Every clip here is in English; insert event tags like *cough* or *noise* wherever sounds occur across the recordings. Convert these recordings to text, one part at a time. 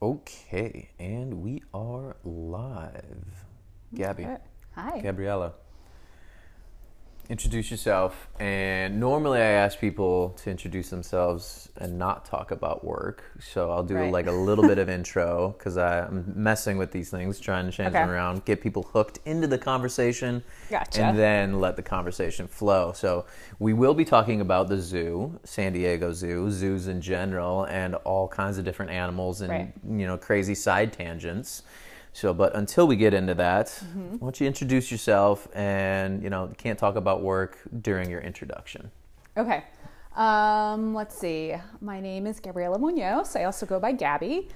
Okay, and we are live. Gabby, Hi. Gabriella, introduce yourself. And normally I ask people to introduce themselves and not talk about work. So I'll do Right. like a little bit of intro because I'm messing with these things, trying to change them around, get people hooked into the conversation, Gotcha. and then let the conversation flow. So we will be talking about the zoo, San Diego Zoo, zoos in general, and all kinds of different animals and Right. you know crazy side tangents. So, but until we get into that, Mm-hmm. why don't you introduce yourself and you know can't talk about work during your introduction. Okay. Um, let's see. My name is Gabriela Munoz. I also go by Gabby.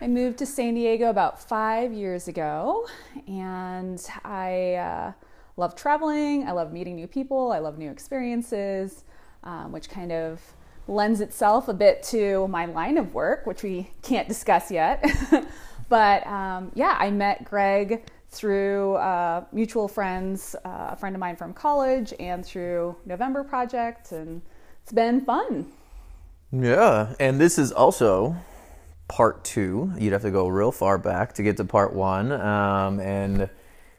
I moved to San Diego about five years ago, and I uh, love traveling. I love meeting new people. I love new experiences, um, which kind of lends itself a bit to my line of work, which we can't discuss yet. *laughs* but um, yeah, I met Greg through uh, mutual friends, uh, a friend of mine from college, and through November Project, and it's been fun. Yeah, and this is also part two. You'd have to go real far back to get to part one, um, and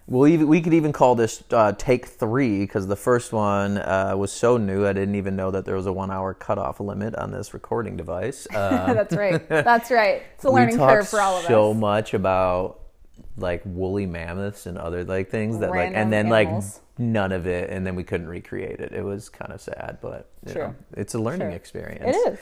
we'll even we could even call this uh, take three because the first one uh, was so new I didn't even know that there was a one hour cutoff limit on this recording device. Uh, *laughs* That's right. That's right. It's a *laughs* learning curve for all of us. so much about like woolly mammoths and other like things that like and then animals. like none of it and then we couldn't recreate it it was kind of sad but you Sure. know, it's a learning Sure. experience It is.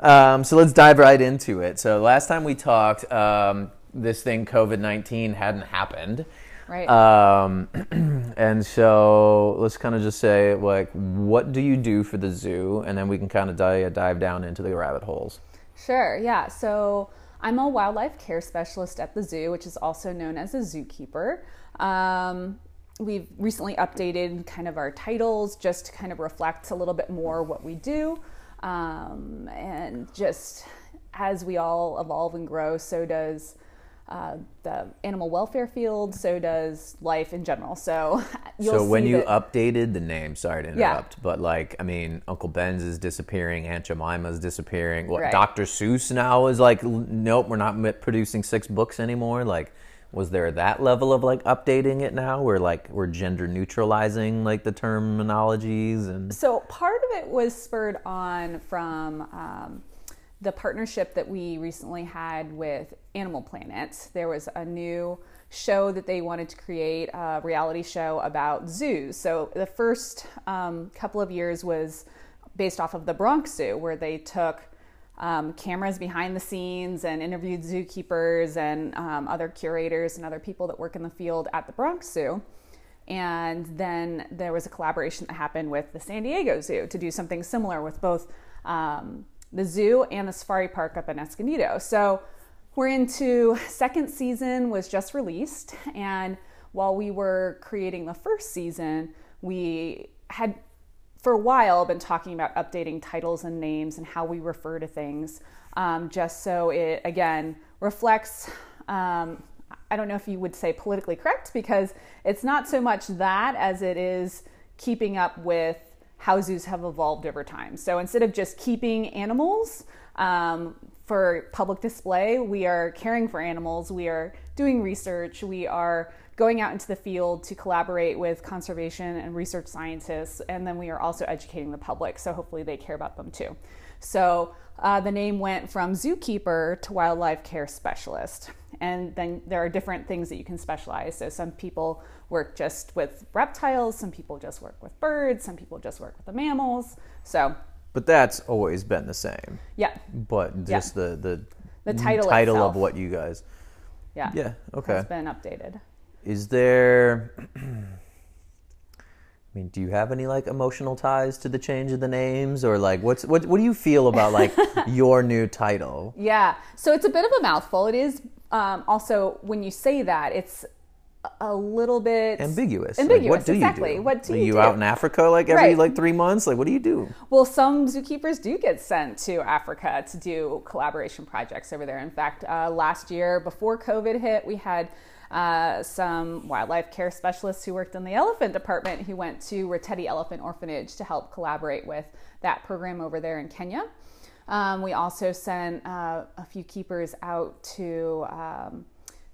um, so let's dive right into it so last time we talked um, this thing covid-19 hadn't happened Right. um, *clears throat* and so let's kind of just say like what do you do for the zoo and then we can kind of dive, dive down into the rabbit holes Sure, yeah. So I'm a wildlife care specialist at the zoo, which is also known as a zookeeper. Um, we've recently updated kind of our titles just to kind of reflect a little bit more what we do. Um, and just as we all evolve and grow, so does uh, the animal welfare field, so does life in general. So *laughs* you'll so when you that- updated the name, sorry to Yeah. interrupt, but like I mean, Uncle Ben's is disappearing, Aunt Jemima's disappearing. What Right. Dr. Seuss now is like, nope, we're not producing six books anymore. Like, was there that level of like updating it now, where like we're gender neutralizing like the terminologies and So part of it was spurred on from um, the partnership that we recently had with Animal Planet. There was a new show that they wanted to create, a reality show about zoos. So the first um, couple of years was based off of the Bronx Zoo, where they took um, cameras behind the scenes and interviewed zookeepers and um, other curators and other people that work in the field at the Bronx Zoo. And then there was a collaboration that happened with the San Diego Zoo to do something similar with both um, the zoo and the safari park up in Escondido. So we're into second season was just released, and while we were creating the first season, we had for a while been talking about updating titles and names and how we refer to things, um, just so it again reflects. Um, I don't know if you would say politically correct because it's not so much that as it is keeping up with how zoos have evolved over time. So instead of just keeping animals um, for public display, we are caring for animals, we are doing research, we are going out into the field to collaborate with conservation and research scientists, and then we are also educating the public. So hopefully they care about them too. So uh, the name went from zookeeper to wildlife care specialist. And then there are different things that you can specialize. So some people work just with reptiles, some people just work with birds, some people just work with the mammals. So but that's always been the same. yeah, But just the the The title title itself. of what you guys. yeah, Yeah. Okay. It's been updated. Is there? *clears throat* I mean, do you have any like emotional ties to the change of the names, or like what's what? What do you feel about like *laughs* your new title? Yeah. So it's a bit of a mouthful. It is um, also when you say that, it's a little bit Ambiguous. Ambiguous. Like, what do exactly. you do? What do Are you, you do? out in Africa like every Right. like three months? Like, what do you do? Well, some zookeepers do get sent to Africa to do collaboration projects over there. In fact, uh, last year, before COVID hit, we had uh, some wildlife care specialists who worked in the elephant department who went to Reteti Elephant Orphanage to help collaborate with that program over there in Kenya. Um, we also sent uh, a few keepers out to um,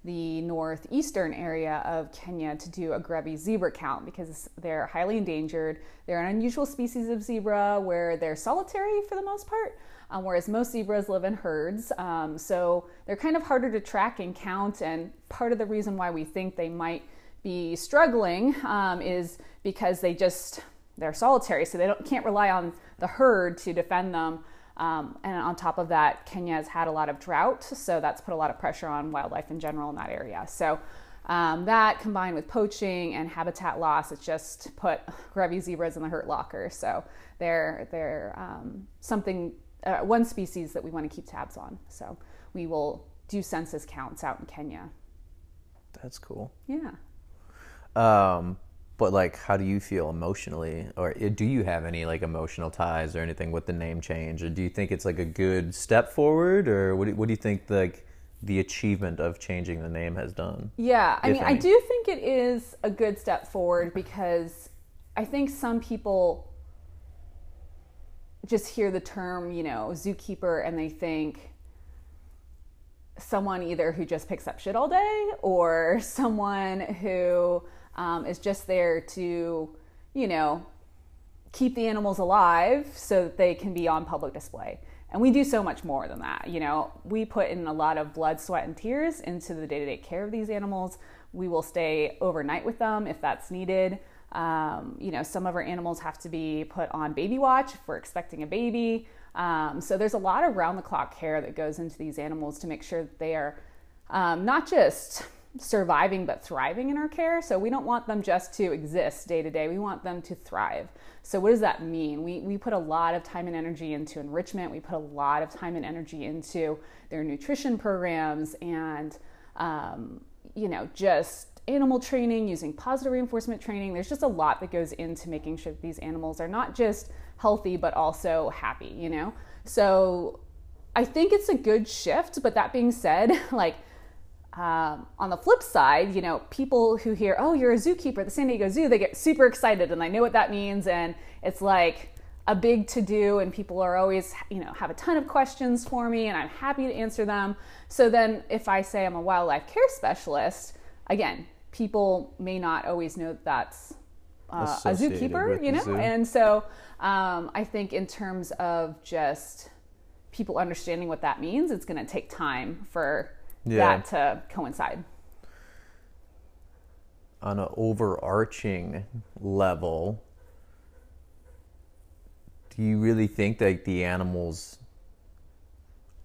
the northeastern area of Kenya to do a grevy zebra count because they're highly endangered. They're an unusual species of zebra where they're solitary for the most part, um, whereas most zebras live in herds. Um, so they're kind of harder to track and count. And part of the reason why we think they might be struggling um, is because they just they're solitary, so they can't rely on the herd to defend them. Um, and on top of that, Kenya has had a lot of drought, so that's put a lot of pressure on wildlife in general in that area. So um, that combined with poaching and habitat loss, it's just put *laughs* grevy zebras in the hurt locker. So they're they're um, something uh, one species that we want to keep tabs on. So we will do census counts out in Kenya. That's cool. Yeah. Um, but like, how do you feel emotionally, or eh, do you have any like emotional ties or anything with the name change, or do you think it's like a good step forward, or what do, what do you think like the achievement of changing the name has done? Yeah, I mean, any? I do think it is a good step forward because I think some people just hear the term, you know, zookeeper and they think someone either who just picks up shit all day or *laughs* someone who um, is just there to, you know, keep the animals alive so that they can be on public display. And we do so much more than that. You know, we put in a lot of blood, sweat, and tears into the day to day care of these animals. We will stay overnight with them if that's needed. Um, you know, some of our animals have to be put on baby watch if we're expecting a baby. Um, so there's a lot of round the clock care that goes into these animals to make sure that they are um, not just surviving but thriving in our care. So we don't want them just to exist day to day. We want them to thrive. So what does that mean? We we put a lot of time and energy into enrichment. We put a lot of time and energy into their nutrition programs and um, you know just animal training using positive reinforcement training. There's just a lot that goes into making sure these animals are not just healthy but also happy. You know. So I think it's a good shift. But that being said, *laughs* like um, on the flip side, you know, people who hear, "Oh, you're a zookeeper at the San Diego Zoo," they get super excited, and I know what that means, and it's like a big to do, and people are always, you know, have a ton of questions for me, and I'm happy to answer them. So then, if I say I'm a wildlife care specialist, again, people may not always know that that's uh, a zookeeper, you know, zoo. and so um, I think in terms of just people understanding what that means, it's going to take time for yeah. that to coincide. On an overarching level, do you really think that the animals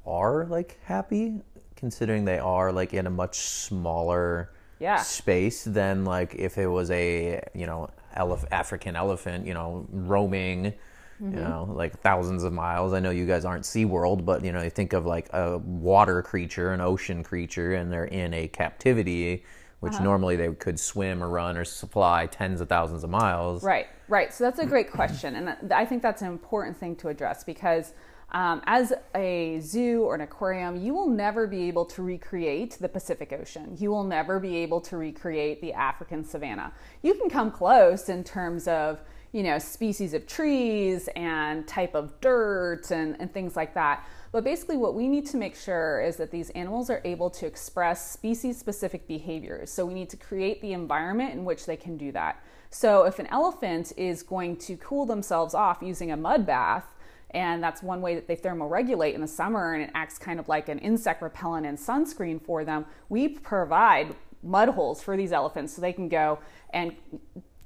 are like happy, considering they are like in a much smaller yeah. space than like if it was a you know elef- African elephant, you know, roaming Mm-hmm. You know, like thousands of miles. I know you guys aren't SeaWorld, but you know, you think of like a water creature, an ocean creature, and they're in a captivity, which uh-huh. normally they could swim or run or fly tens of thousands of miles. Right, right. So that's a great question, and I think that's an important thing to address because. Um, as a zoo or an aquarium, you will never be able to recreate the Pacific Ocean. You will never be able to recreate the African savanna. You can come close in terms of you know, species of trees and type of dirt and, and things like that. But basically, what we need to make sure is that these animals are able to express species specific behaviors. So we need to create the environment in which they can do that. So if an elephant is going to cool themselves off using a mud bath, and that's one way that they thermoregulate in the summer and it acts kind of like an insect repellent and sunscreen for them we provide mud holes for these elephants so they can go and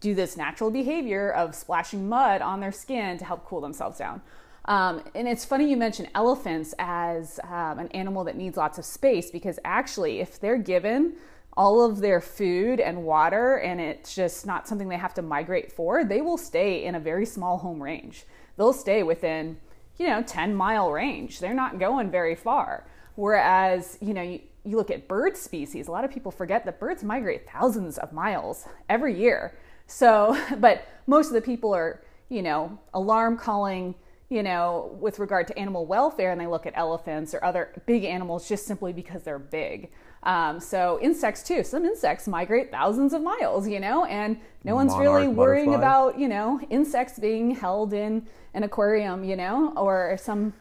do this natural behavior of splashing mud on their skin to help cool themselves down. Um, and it's funny you mention elephants as um, an animal that needs lots of space because actually, if they're given all of their food and water and it's just not something they have to migrate for, they will stay in a very small home range. They'll stay within, you know, 10 mile range. They're not going very far. Whereas, you know, you, you look at bird species, a lot of people forget that birds migrate thousands of miles every year. So, *laughs* but most of the people are, you know, alarm calling, you know, with regard to animal welfare, and they look at elephants or other big animals just simply because they're big. Um, so insects too. Some insects migrate thousands of miles, you know, and no one's Monarch really worrying butterfly. about, you know, insects being held in an aquarium, you know, or some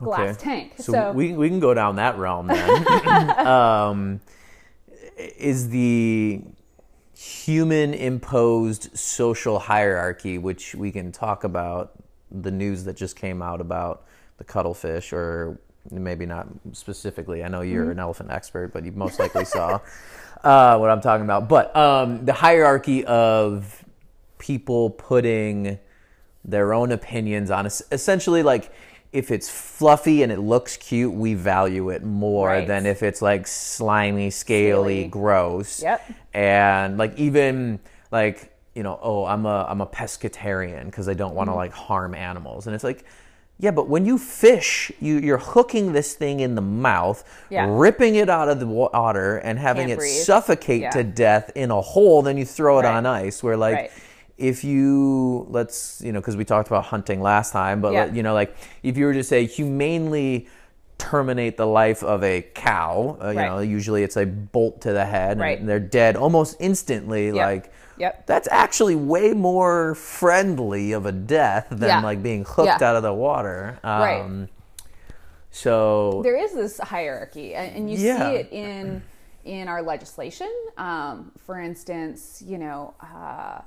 glass tank. So, So, we we can go down that realm then. *laughs* um, is the human imposed social hierarchy, which we can talk about the news that just came out about the cuttlefish, or maybe not specifically. I know you're Mm-hmm. an elephant expert, but you most likely saw *laughs* uh, what I'm talking about. But um, the hierarchy of people putting their own opinions on essentially like if it's fluffy and it looks cute we value it more Right. than if it's like slimy scaly, gross Yep. and like even like you know oh i'm a i'm a pescatarian because i don't want to Mm-hmm. like harm animals and it's like yeah but when you fish you you're hooking this thing in the mouth Yeah. ripping it out of the water and having Can't it breathe. suffocate Yeah. to death in a hole then you throw it Right. on ice where like Right. If you let's you know because we talked about hunting last time but Yeah. you know like if you were to say humanely terminate the life of a cow uh, you Right. know usually it's a bolt to the head Right. and they're dead almost instantly like Yep. that's actually way more friendly of a death than Yeah. like being hooked Yeah. out of the water um, Right. so there is this hierarchy, and, and you see it in in our legislation. Um, for instance, you know, uh,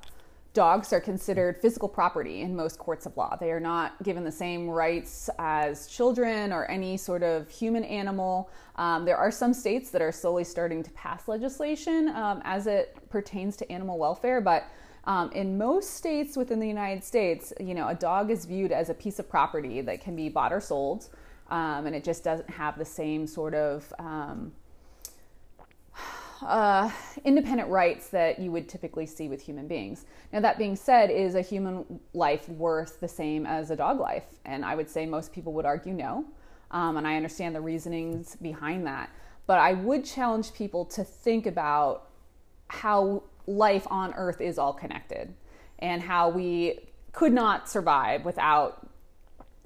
dogs are considered physical property in most courts of law. They are not given the same rights as children or any sort of human animal. Um, there are some states that are slowly starting to pass legislation um, as it pertains to animal welfare, but um, in most states within the United States, you know, a dog is viewed as a piece of property that can be bought or sold, um, and it just doesn't have the same sort of um, uh, independent rights that you would typically see with human beings. Now, that being said, is a human life worth the same as a dog life? And I would say most people would argue no. Um, and I understand the reasonings behind that. But I would challenge people to think about how life on Earth is all connected and how we could not survive without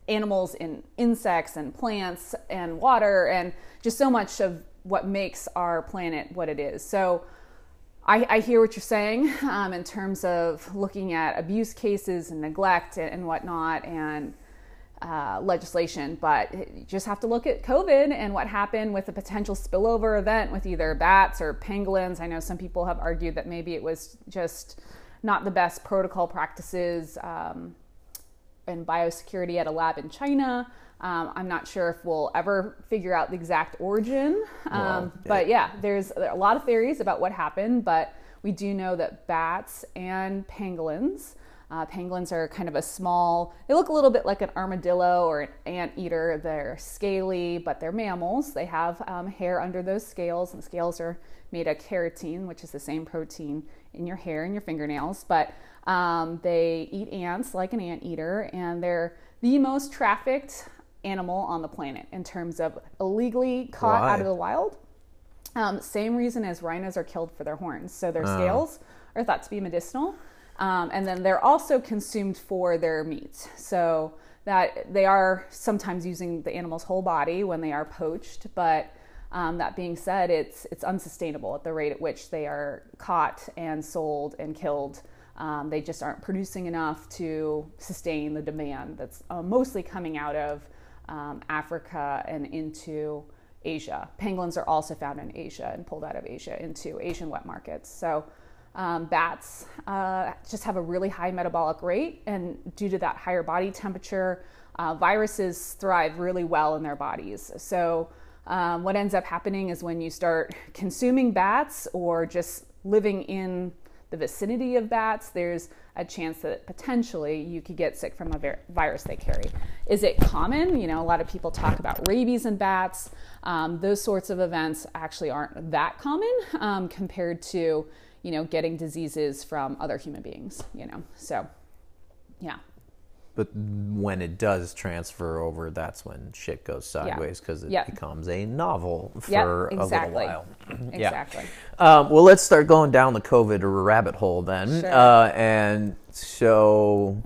animals and insects and plants and water and just so much of what makes our planet what it is. So I, I hear what you're saying um, in terms of looking at abuse cases and neglect and, and whatnot and uh, legislation, but you just have to look at COVID and what happened with a potential spillover event with either bats or pangolins. I know some people have argued that maybe it was just not the best protocol practices. Um, and biosecurity at a lab in China. Um, I'm not sure if we'll ever figure out the exact origin. Um, Well, But yeah, there's there a lot of theories about what happened, but we do know that bats and pangolins. Uh, pangolins are kind of a small, they look a little bit like an armadillo or an anteater. They're scaly, but they're mammals. They have um, hair under those scales, and scales are made of keratin, which is the same protein in your hair and your fingernails. But um, they eat ants like an anteater, and they're the most trafficked animal on the planet in terms of illegally caught Why? out of the wild. Um, same reason as rhinos are killed for their horns. So their Oh. scales are thought to be medicinal. Um, and then they're also consumed for their meat. So that they are sometimes using the animal's whole body when they are poached. But um, that being said, it's, it's unsustainable at the rate at which they are caught and sold and killed. Um, they just aren't producing enough to sustain the demand that's uh, mostly coming out of um, Africa and into Asia. Pangolins are also found in Asia and pulled out of Asia into Asian wet markets. So um, bats uh, just have a really high metabolic rate, and due to that higher body temperature, uh, viruses thrive really well in their bodies. So um, what ends up happening is when you start consuming bats or just living in the vicinity of bats, there's a chance that potentially you could get sick from a vir- virus they carry. Is it common? You know, a lot of people talk about rabies in bats. Um, those sorts of events actually aren't that common um, compared to, you know, getting diseases from other human beings, you know. So, yeah. But when it does transfer over that's when shit goes sideways because it Yep. becomes a novel for Yep, a little while *clears throat* Exactly. Um, well, let's start going down the COVID rabbit hole then. Sure. Uh, and so,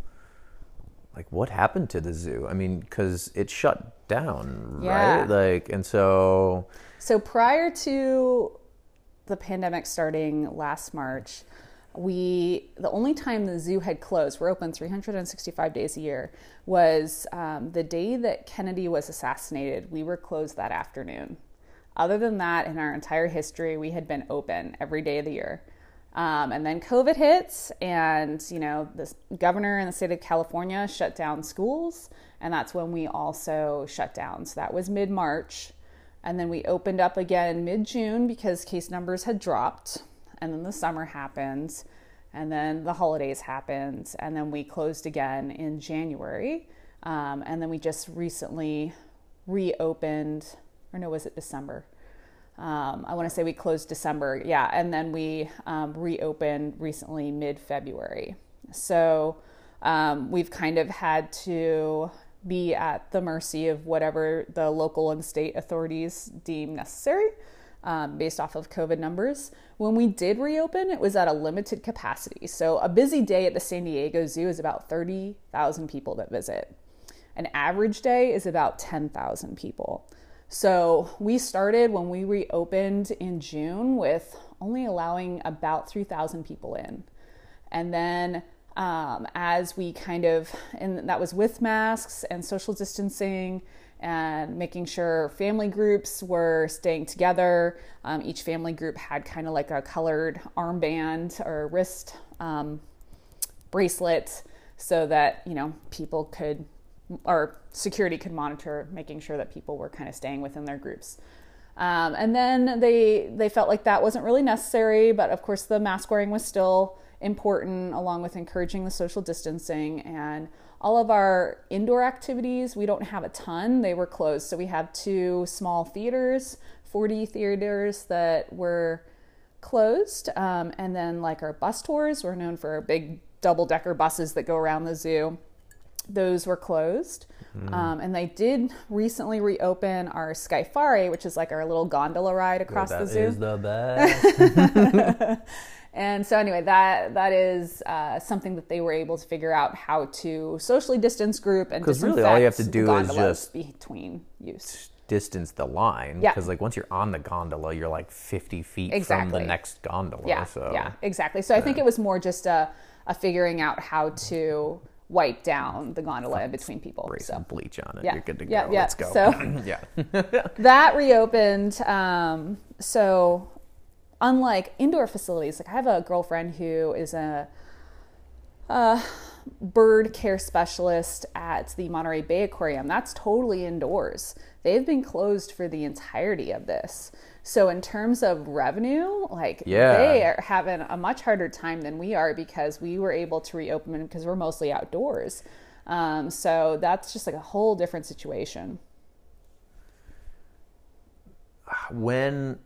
like, what happened to the zoo? I mean, because it shut down, Yeah. right? Like, and so, So prior to the pandemic starting last March, we the only time the zoo had closed, we're open 365 days a year, was um, the day that Kennedy was assassinated. We were closed that afternoon. Other than that, in our entire history, we had been open every day of the year. Um, and then COVID hits, and you know the governor in the state of California shut down schools, and that's when we also shut down. So that was mid March, and then we opened up again mid June because case numbers had dropped, and then the summer happened, and then the holidays happened, and then we closed again in January, um, and then we just recently reopened, or no, was it December? Um, I want to say we closed December, yeah, and then we um, reopened recently mid February. So um, we've kind of had to be at the mercy of whatever the local and state authorities deem necessary um, based off of COVID numbers. When we did reopen, it was at a limited capacity. So a busy day at the San Diego Zoo is about 30,000 people that visit. An average day is about 10,000 people. So we started when we reopened in June with only allowing about 3,000 people in. And then um, as we kind of, and that was with masks and social distancing and making sure family groups were staying together. Um, each family group had kind of like a colored armband or wrist um, bracelet so that, you know, people could or security could monitor, making sure that people were kind of staying within their groups. Um, and then they they felt like that wasn't really necessary, but of course the mask wearing was still important, along with encouraging the social distancing and all of our indoor activities. We don't have a ton; they were closed. So we have two small theaters, 4D theaters that were closed, um, and then like our bus tours. We're known for our big double decker buses that go around the zoo those were closed. Mm. Um, and they did recently reopen our Skyfari, which is like our little gondola ride across the zoo. Is the *laughs* best. *laughs* and so anyway, that that is uh, something that they were able to figure out how to socially distance group and because really all you have to do is just between use distance the line because yeah. like once you're on the gondola you're like 50 feet exactly. from the next gondola yeah so yeah exactly so i think it was more just a, a figuring out how to wipe down the gondola in between people. Spray so. some bleach on it. Yeah. You're good to yeah, go. Yeah. Let's go. So *laughs* yeah. *laughs* that reopened. Um, so unlike indoor facilities, like I have a girlfriend who is a, a bird care specialist at the Monterey Bay Aquarium. That's totally indoors. They've been closed for the entirety of this. So in terms of revenue, like yeah. they are having a much harder time than we are because we were able to reopen because we're mostly outdoors. Um, so that's just like a whole different situation. When,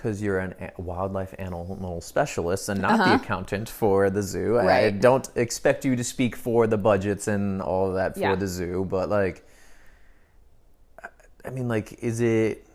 because you're a wildlife animal specialist and not Uh-huh. the accountant for the zoo, I don't expect you to speak for the budgets and all of that for Yeah. the zoo, but like, I mean, like, is it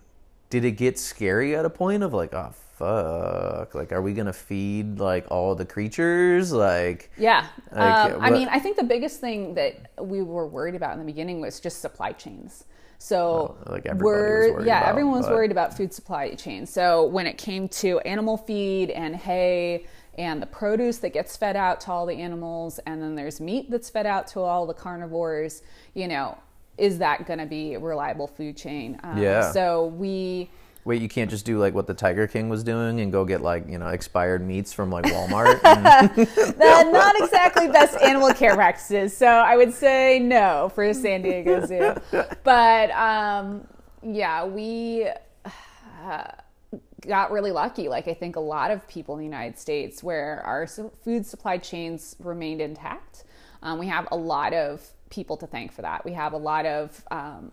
did it get scary at a point of like, oh fuck, like, are we gonna feed like all the creatures? Like, Yeah. Like, um, I mean, I think the biggest thing that we were worried about in the beginning was just supply chains. So Well, like we're worried yeah, about, everyone was but- worried about food supply chain. So when it came to animal feed and hay and the produce that gets fed out to all the animals, and then there's meat that's fed out to all the carnivores, you know, is that going to be a reliable food chain? Um, Yeah. So we wait, you can't just do like what the Tiger King was doing and go get like you know expired meats from like Walmart. and- *laughs* not exactly best animal care practices. So I would say no for San Diego Zoo. But um, yeah, we uh, got really lucky. Like I think a lot of people in the United States, where our food supply chains remained intact. Um, we have a lot of people to thank for that. We have a lot of um,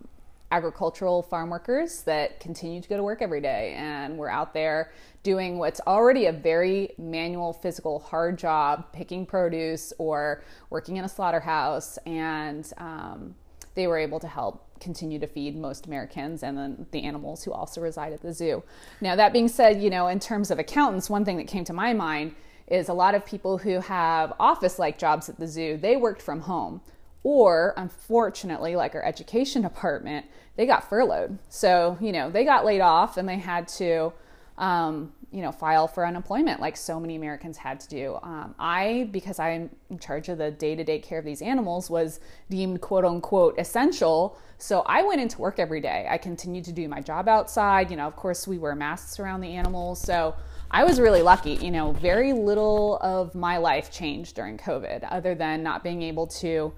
agricultural farm workers that continue to go to work every day. And we're out there doing what's already a very manual physical hard job picking produce or working in a slaughterhouse. And um, they were able to help continue to feed most americans and then the animals who also reside at the zoo. Now that being said you know in terms of accountants one thing that came to my mind is a lot of people who have office like jobs at the zoo they worked from home. Or unfortunately like our education *laughs* department they got furloughed so you know they got laid off and they had to um, you know, file for unemployment like so many Americans had to do. Um, I, because I'm in charge of the day to day care of these animals, was deemed quote unquote essential. So I went into work every day. I continued to do my job outside. You know, of course, we wear masks around the animals. So I was really lucky. You know, very little of my life changed during COVID other than not being able to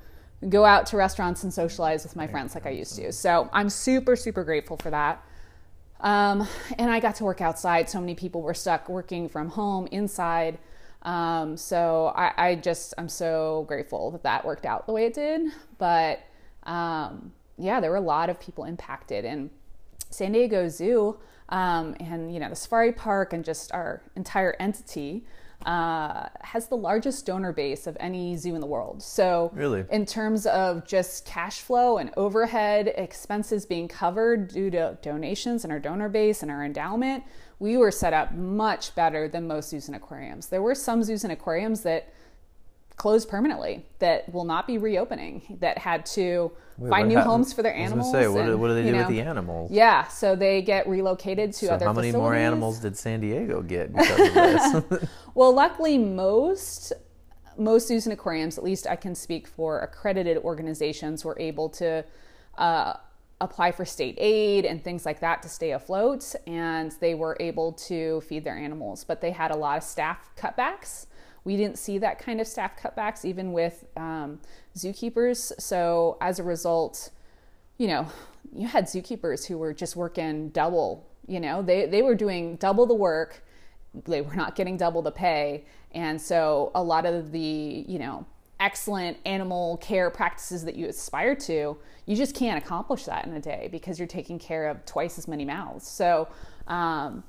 go out to restaurants and socialize with my friends like I used to. So I'm super, super grateful for that. Um, and I got to work outside. So many people were stuck working from home inside. Um, so I, I, just, I'm so grateful that that worked out the way it did. But um, yeah, there were a lot of people impacted. And San Diego Zoo um, and, you know, the safari park and just our entire entity uh, has the largest donor base of any zoo in the world. So, really, in terms of just cash flow and overhead expenses being covered due to donations and our donor base and our endowment, we were set up much better than most zoos and aquariums. There were some zoos and aquariums that closed permanently that will not be reopening that had to Wait, find new happened? homes for their animals. say, what, and, what, do they do know, with the animals? Yeah, so they get relocated to so other. How many facilities. more animals did San Diego get because of this? *laughs* *laughs* well, luckily, most most zoos and aquariums, at least I can speak for accredited organizations, were able to. Uh, apply for state aid and things like that to stay afloat and they were able to feed their animals but they had a lot of staff cutbacks we didn't see that kind of staff cutbacks even with um, zookeepers. So as a result, you know, you had zookeepers who were just working double. You know, they they were doing double the work. They were not getting double the pay, and so a lot of the you know excellent animal care practices that you aspire to, you just can't accomplish that in a day because you're taking care of twice as many mouths. So um,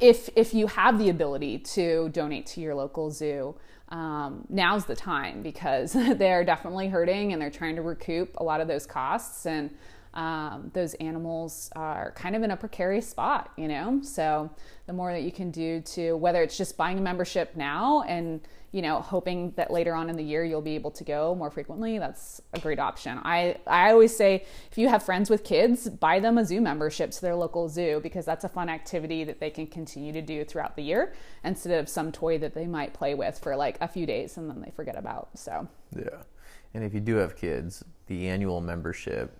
if if you have the ability to donate to your local zoo, um, now's the time because *laughs* they're definitely hurting and they're trying to recoup a lot of those costs and um, those animals are kind of in a precarious spot, you know. So the more that you can do to whether it's just buying a membership now and you know, hoping that later on in the year you'll be able to go more frequently, that's a great option. I, I always say if you have friends with kids, buy them a zoo membership to their local zoo because that's a fun activity that they can continue to do throughout the year instead of some toy that they might play with for like a few days and then they forget about. So, yeah. And if you do have kids, the annual membership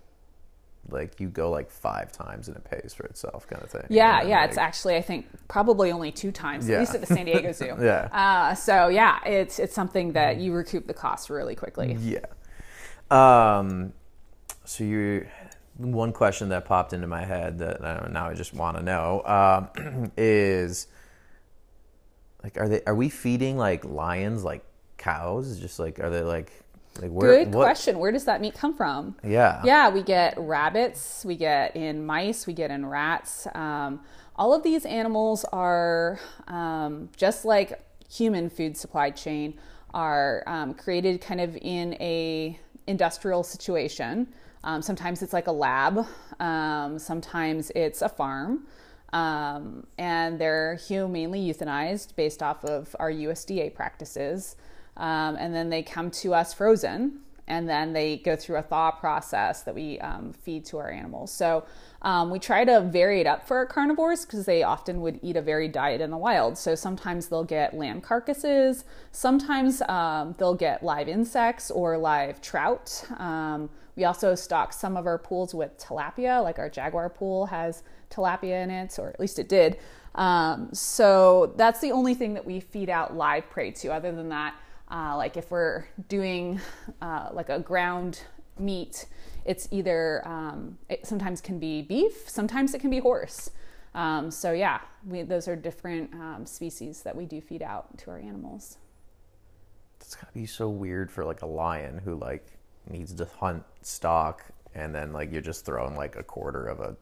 like you go like five times and it pays for itself kind of thing. Yeah, yeah. Like, it's actually I think probably only two times, yeah. at least at the San Diego Zoo. *laughs* yeah. Uh, so yeah, it's it's something that you recoup the cost really quickly. Yeah. Um, so you one question that popped into my head that uh, now I just want to know um, *clears throat* is like are they are we feeding like lions like cows? Just like are they like like where, Good what? question. Where does that meat come from? Yeah. Yeah, we get rabbits, we get in mice, we get in rats. Um, all of these animals are um, just like human food supply chain are um, created kind of in a industrial situation. Um, sometimes it's like a lab. Um, sometimes it's a farm. Um, and they're humanely euthanized based off of our USDA practices. Um, and then they come to us frozen and then they go through a thaw process that we um, feed to our animals. So um, we try to vary it up for our carnivores because they often would eat a varied diet in the wild. So sometimes they'll get lamb carcasses, sometimes um, they'll get live insects or live trout. Um, we also stock some of our pools with tilapia, like our jaguar pool has tilapia in it, or at least it did. Um, so that's the only thing that we feed out live prey to. Other than that, uh, like if we're doing uh, like a ground meat, it's either um, it sometimes can be beef, sometimes it can be horse. Um, so yeah, we, those are different um, species that we do feed out to our animals. It's gotta be so weird for like a lion who like needs to hunt stock, and then like you're just throwing like a quarter of a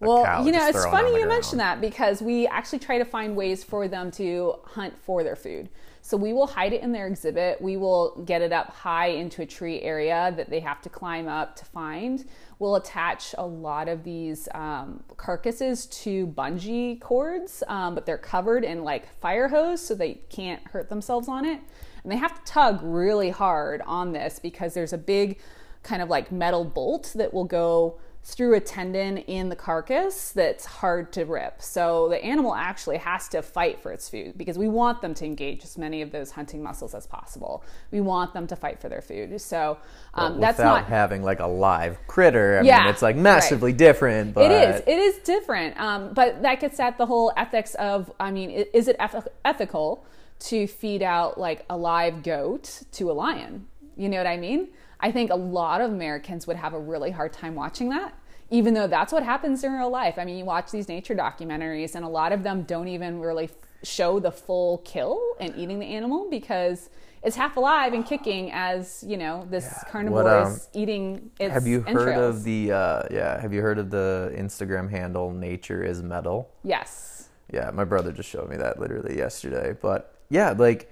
well, you know, it's funny you mention that because we actually try to find ways for them to hunt for their food. So we will hide it in their exhibit. We will get it up high into a tree area that they have to climb up to find. We'll attach a lot of these um, carcasses to bungee cords, um, but they're covered in like fire hose so they can't hurt themselves on it. And they have to tug really hard on this because there's a big kind of like metal bolt that will go through a tendon in the carcass that's hard to rip. So the animal actually has to fight for its food because we want them to engage as many of those hunting muscles as possible. We want them to fight for their food. So um, But that's without not having like a live critter. I Yeah, mean, it's like massively different. But it is. It is different. Um, but that gets at the whole ethics of, I mean, is it eth- ethical to feed out like a live goat to a lion? You know what I mean? I think a lot of Americans would have a really hard time watching that, even though that's what happens in real life. I mean, you watch these nature documentaries, and a lot of them don't even really show the full kill and eating the animal because it's half alive and kicking as you know this carnivore What, um, is eating its have you heard entrails. of the uh, yeah? Have you heard of the Instagram handle Nature is Metal? yes Yeah, my brother just showed me that literally yesterday. But yeah, like,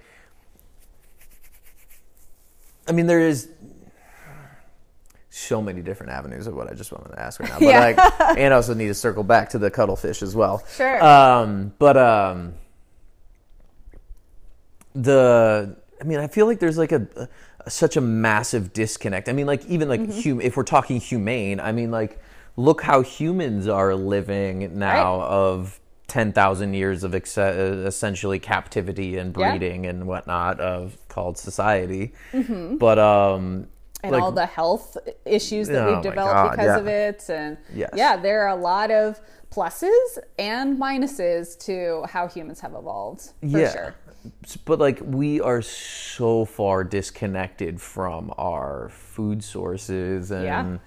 I mean, there is so many different avenues of what I just wanted to ask right now. *laughs* But Yeah. like, and I also need to circle back to the cuttlefish as well. Sure. Um, but um, the I mean, I feel like there's like a, a such a massive disconnect. I mean, like even like Mm-hmm. hum- if we're talking humane, I mean, like look how humans are living now Right. of ten thousand years of ex- uh, essentially captivity and Yeah. breeding and whatnot of called society. But um, and like, all the health issues that Oh we've developed God, because yeah. of it and Yes. yeah there are a lot of pluses and minuses to how humans have evolved for yeah. sure But like we are so far disconnected from our food sources and Yeah.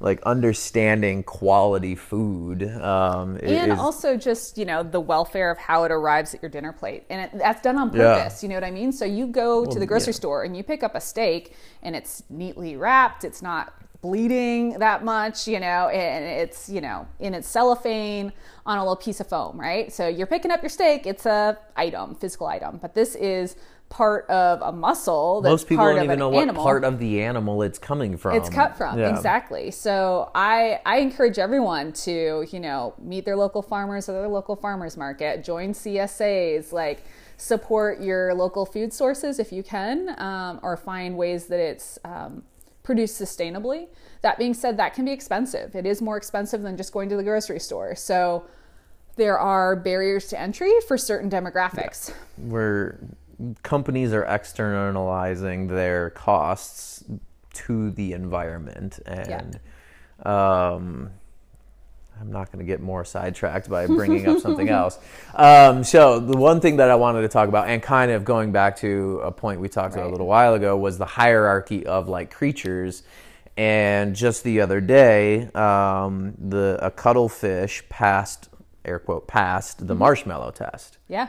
Like understanding quality food. Um, and is- also just you know the welfare of how it arrives at your dinner plate and it, that's done on Yeah. purpose you know what i mean so you go to the grocery yeah. store and you pick up a steak and it's neatly wrapped it's not bleeding that much you know and it's you know in its cellophane on a little piece of foam right so you're picking up your steak it's a item physical item but this is part of a muscle that's most people part don't of even an know what animal. part of the animal it's coming from. it's cut from Yeah. exactly. So i i encourage everyone to you know meet their local farmers at their local farmers market join csas like support your local food sources if you can um, or find ways that it's um, produced sustainably. That being said that can be expensive. It is more expensive than just going to the grocery store. So there are barriers to entry for certain demographics. Where companies are externalizing their costs to the environment and um I'm not going to get more sidetracked by bringing up something *laughs* else. Um, so the one thing that I wanted to talk about, and kind of going back to a point we talked about a little while ago, was the hierarchy of like creatures. And just the other day, um, the a cuttlefish passed, air quote, passed Mm-hmm. the marshmallow test. yeah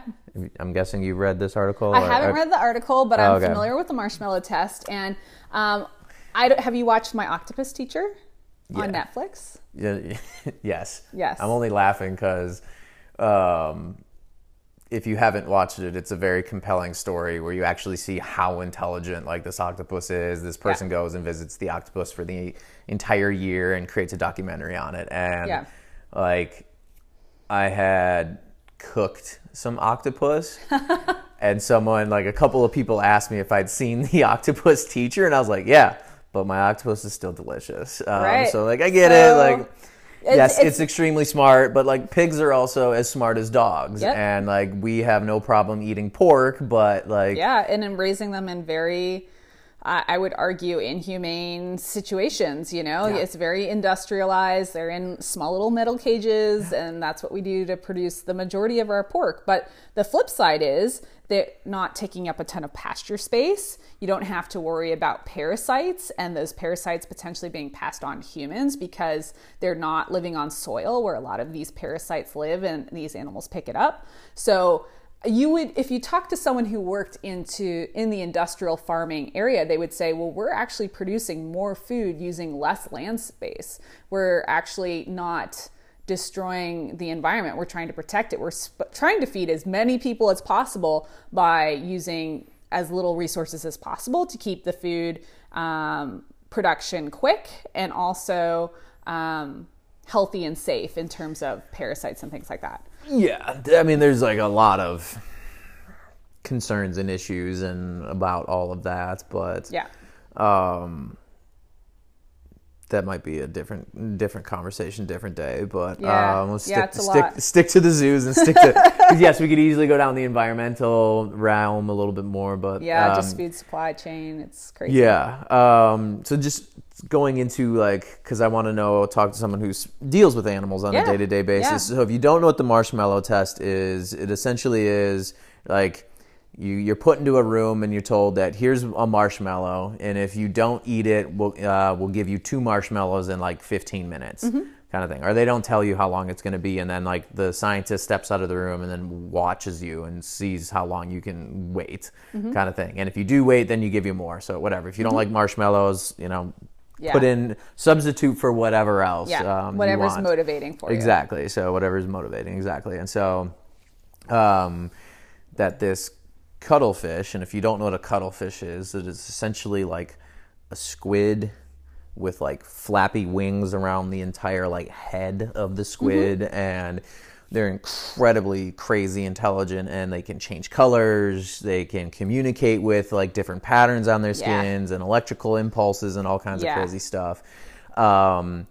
I'm guessing you read this article. I or- haven't or- read the article, but I'm Okay. familiar with the marshmallow test. And um, I don't- have you watched My Octopus Teacher on Yeah. Netflix? Yeah, *laughs* yes. Yes. I'm only laughing because um, if you haven't watched it, it's a very compelling story where you actually see how intelligent like this octopus is. This person goes and visits the octopus for the entire year and creates a documentary on it. And Yeah. like, I had cooked some octopus. *laughs* and someone like a couple of people asked me if I'd seen the *laughs* octopus teacher, and I was like, yeah, but my octopus is still delicious. Um, Right. So like I get it. So, Like yes, it's, it's- extremely smart, but like pigs are also as smart as dogs, Yep. and like we have no problem eating pork, but like Yeah, and in raising them in very, I I would argue, inhumane situations. You know, Yeah. it's very industrialized. They're in small little metal cages, and that's what we do to produce the majority of our pork. But the flip side is they're not taking up a ton of pasture space. You don't have to worry about parasites and those parasites potentially being passed on to humans because they're not living on soil where a lot of these parasites live and these animals pick it up. So you would if you talk to someone who worked into in the industrial farming area they would say well we're actually producing more food using less land space. We're actually not destroying the environment. We're trying to protect it. We're sp- trying to feed as many people as possible by using as little resources as possible to keep the food um, production quick and also um, healthy and safe in terms of parasites and things like that yeah. I mean, there's like a lot of concerns and issues and about all of that, but yeah um, that might be a different different conversation, different day. But Yeah. um, we'll Yeah, stick stick stick to the zoos and stick to *laughs* *laughs* yes, we could easily go down the environmental realm a little bit more, but Yeah, um, just food supply chain. It's crazy. yeah. Um, so just going into like, because I want to know, talk to someone who deals with animals on a day to day basis. Yeah. So if you don't know what the marshmallow test is, it essentially is like you you're put into a room and you're told that here's a marshmallow, and if you don't eat it, we'll uh, we'll give you two marshmallows in like 15 minutes. Mm-hmm. Kind of thing, or they don't tell you how long it's going to be, and then like the scientist steps out of the room and then watches you and sees how long you can wait, Mm-hmm. kind of thing. And if you do wait, then you give you more. So whatever. If you don't like marshmallows, you know, Yeah. put in substitute for whatever else. Yeah. um, Whatever's motivating for you. Exactly. So whatever's motivating, exactly. And so um, that this cuttlefish, and if you don't know what a cuttlefish is, it is essentially like a squid with like flappy wings around the entire like head of the squid Mm-hmm. and they're incredibly crazy intelligent and they can change colors they can communicate with like different patterns on their Yeah. skins and electrical impulses and all kinds Yeah. of crazy stuff um,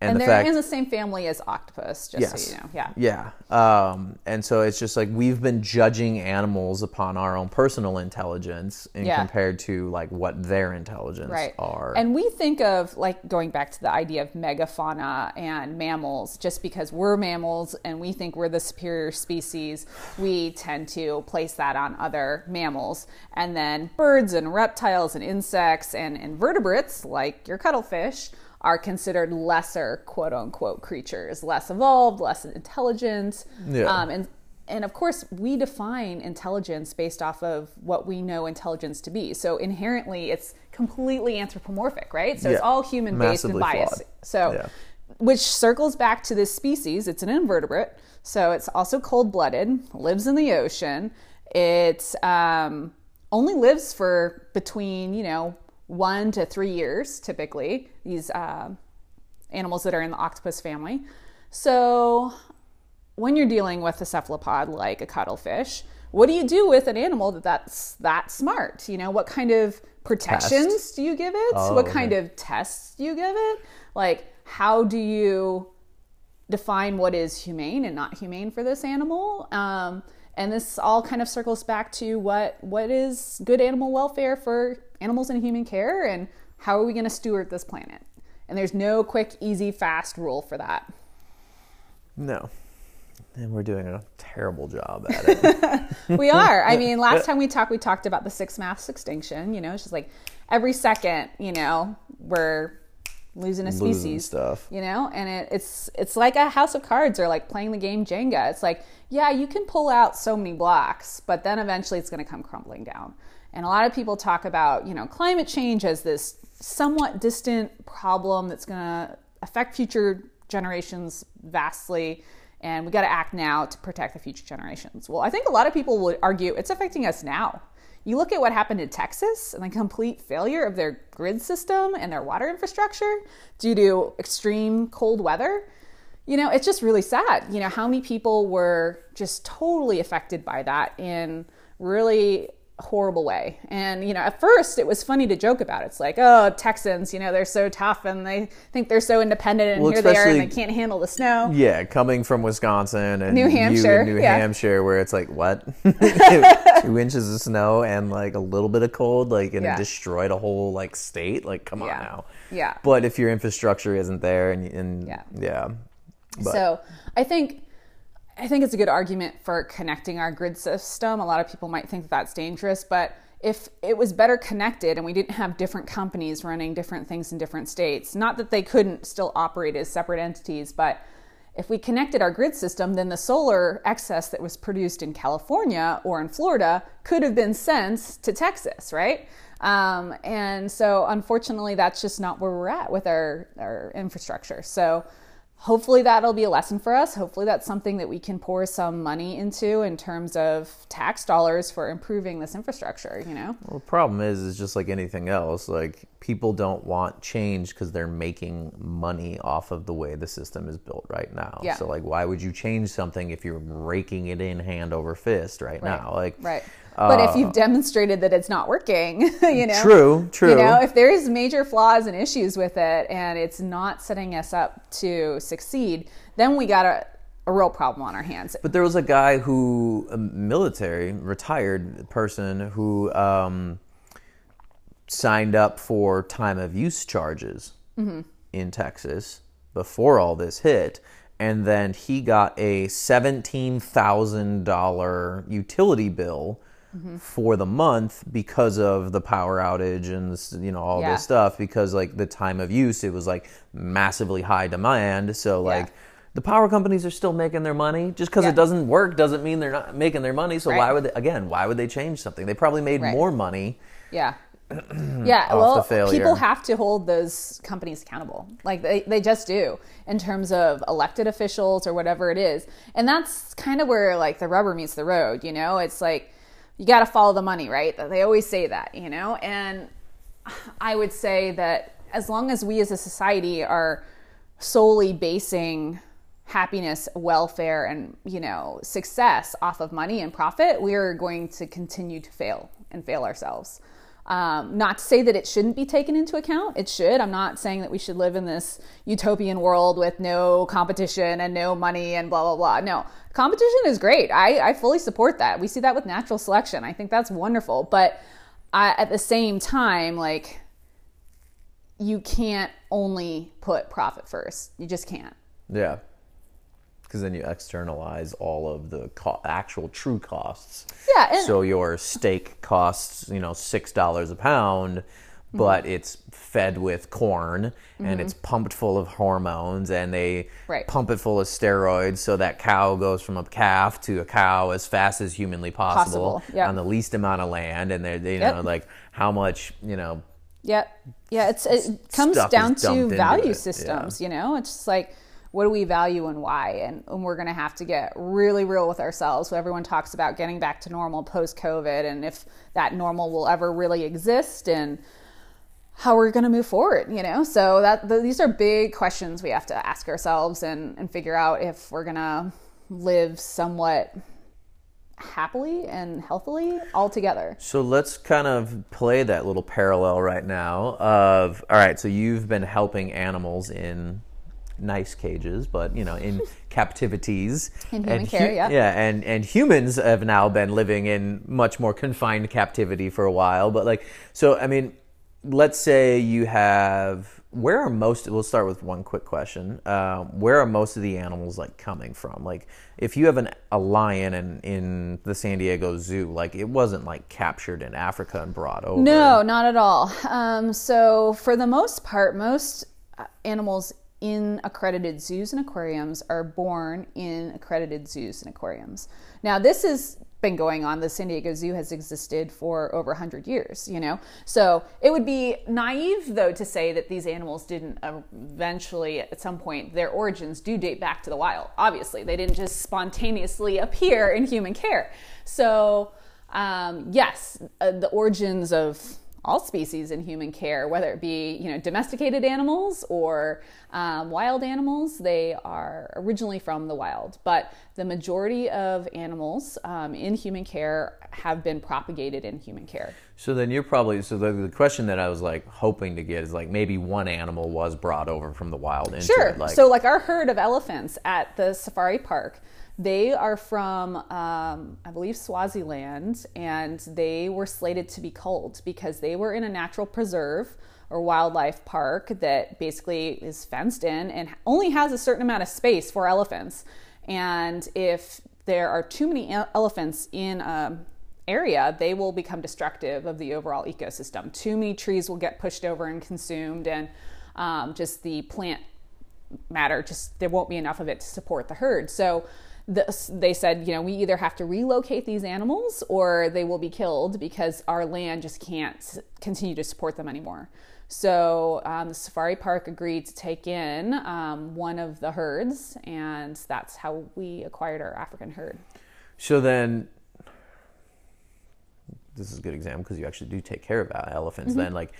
and, And the they're fact in the same family as octopus, just Yes. so you know. Yeah. yeah. Um, and so it's just like we've been judging animals upon our own personal intelligence and Yeah. compared to like what their intelligence Right. are. And we think of like going back to the idea of megafauna and mammals, just because we're mammals and we think we're the superior species, we tend to place that on other mammals. And then birds and reptiles and insects and invertebrates, like your cuttlefish, are considered lesser quote unquote creatures, less evolved, less intelligent. Yeah. Um, and and of course, we define intelligence based off of what we know intelligence to be. So inherently, it's completely anthropomorphic, right? So it's all human based and biased. flawed. So, Yeah. which circles back to this species. It's an invertebrate, so it's also cold blooded, lives in the ocean. It um, only lives for between you know one to three years typically. These uh, animals that are in the octopus family. So when you're dealing with a cephalopod like a cuttlefish, what do you do with an animal that that's that smart? You know, what kind of protections Test. do you give it? Oh, what okay. kind of tests do you give it? Like, how do you define what is humane and not humane for this animal? Um, and this all kind of circles back to what what is good animal welfare for animals in human care, and how are we going to steward this planet? And there's no quick, easy, fast rule for that. no. And we're doing a terrible job at it. *laughs* we are. I mean, last *laughs* time we talked, we talked about the sixth mass extinction. You know, it's just like every second, you know, we're losing a Losing species. stuff. You know, and it, it's it's like a house of cards or like playing the game Jenga. It's like, yeah, you can pull out so many blocks, but then eventually it's going to come crumbling down. And a lot of people talk about, you know, climate change as this somewhat distant problem that's going to affect future generations vastly and we got to act now to protect the future generations. Well, I think a lot of people would argue it's affecting us now. You look at what happened in Texas and the complete failure of their grid system and their water infrastructure due to extreme cold weather. You know, it's just really sad. You know, how many people were just totally affected by that in really horrible way. And, you know, at first it was funny to joke about. It's like, oh, Texans, you know, they're so tough and they think they're so independent and Well, here they are and they can't handle the snow. yeah, coming from Wisconsin and New Hampshire, New yeah. Hampshire, where it's like what *laughs* *laughs* two inches of snow and like a little bit of cold, like and Yeah. it destroyed a whole like state. Like, come on Yeah. now. Yeah. But if your infrastructure isn't there, and, and Yeah. yeah, but So I think I think it's a good argument for connecting our grid system. A lot of people might think that that's dangerous, but if it was better connected and we didn't have different companies running different things in different states, not that they couldn't still operate as separate entities, but if we connected our grid system, then the solar excess that was produced in California or in Florida could have been sent to Texas, right? Um, and so, unfortunately, that's just not where we're at with our, our infrastructure. So, hopefully that'll be a lesson for us. Hopefully that's something that we can pour some money into in terms of tax dollars for improving this infrastructure, you know? Well, the problem is, is just like anything else. Like people don't want change because they're making money off of the way the system is built right now. Yeah. So like, why would you change something if you're raking it in hand over fist right, Right. now? Like, Right. But if you've demonstrated that it's not working, *laughs* you know, True, true. You know, if there's major flaws and issues with it, and it's not setting us up to succeed, then we got a, a real problem on our hands. But there was a guy who, a military, retired person who um, signed up for time of use charges in Texas before all this hit. And then he got a $17,000 utility bill Mm-hmm. for the month because of the power outage and this, you know all Yeah. this stuff because like the time of use it was like massively high demand so Yeah. like the power companies are still making their money. Just because Yeah. it doesn't work doesn't mean they're not making their money. So why would they, again? Why would they change something? They probably made Right. more money. Yeah. *clears throat* Yeah, well, people have to hold those companies accountable. Like they, they just do in terms of elected officials or whatever it is. And that's kind of where like the rubber meets the road, you know? It's like you got to follow the money, right? They always say that, you know? And I would say that as long as we as a society are solely basing happiness, welfare, and you know success off of money and profit, we are going to continue to fail and fail ourselves. Um, not to say that it shouldn't be taken into account. It should. I'm not saying that we should live in this utopian world with no competition and no money and blah blah blah. No, competition is great. I, I fully support that. We see that with natural selection. I think that's wonderful. But I, at the same time, like you can't only put profit first. You just can't. Yeah. Because then you externalize all of the co- actual true costs. Yeah, and- so your steak costs, you know, six dollars a pound, but Mm-hmm. it's fed with corn and it's pumped full of hormones, and they Right. pump it full of steroids, so that cow goes from a calf to a cow as fast as humanly possible, Possible, yeah. on the least amount of land, and they're they, you Yep. know like how much you know Yep. Yeah, it's it comes down to value systems, you know? It's just like what do we value and why? And, and we're going to have to get really real with ourselves. So Everyone talks about getting back to normal post COVID and if that normal will ever really exist and how we're going to move forward, you know? So that th these are big questions we have to ask ourselves and, and figure out if we're going to live somewhat happily and healthily all together. So let's kind of play that little parallel right now of all right, so you've been helping animals in nice cages, but you know, in *laughs* captivities. In human And care, yeah. Yeah, and and humans have now been living in much more confined captivity for a while, but like so I mean, let's say you have where are most we'll start with one quick question um, where are most of the animals like coming from like if you have an, a lion in, in the san diego zoo like it wasn't like captured in africa and brought over No, not at all. Um, so, for the most part, most uh, animals in accredited zoos and aquariums are born in accredited zoos and aquariums. Now, this has been going on. The San Diego Zoo has existed for over 100 years, you know? So, it would be naive, though, to say that these animals didn't eventually, at some point, their origins do date back to the wild. Obviously, they didn't just spontaneously appear in human care. So, um, yes, uh, the origins of all species in human care, whether it be you know domesticated animals or um, wild animals, they are originally from the wild. But the majority of animals um, in human care have been propagated in human care. so then you're probably so the, the question that i was like hoping to get is like maybe one animal was brought over from the wild into Sure. it like so, like our herd of elephants at the safari park, they are from, um, I believe, Swaziland, and they were slated to be culled because they were in a natural preserve or wildlife park that basically is fenced in and only has a certain amount of space for elephants. And if there are too many elephants in a area, they will become destructive of the overall ecosystem. Too many trees will get pushed over and consumed, and um, just the plant matter just there won't be enough of it to support the herd so this, they said you know we either have to relocate these animals or they will be killed because our land just can't continue to support them anymore so um, the safari park agreed to take in um, one of the herds and that's how we acquired our african herd So then, this is a good example because you actually do take care of elephants. Mm-hmm. Then, like,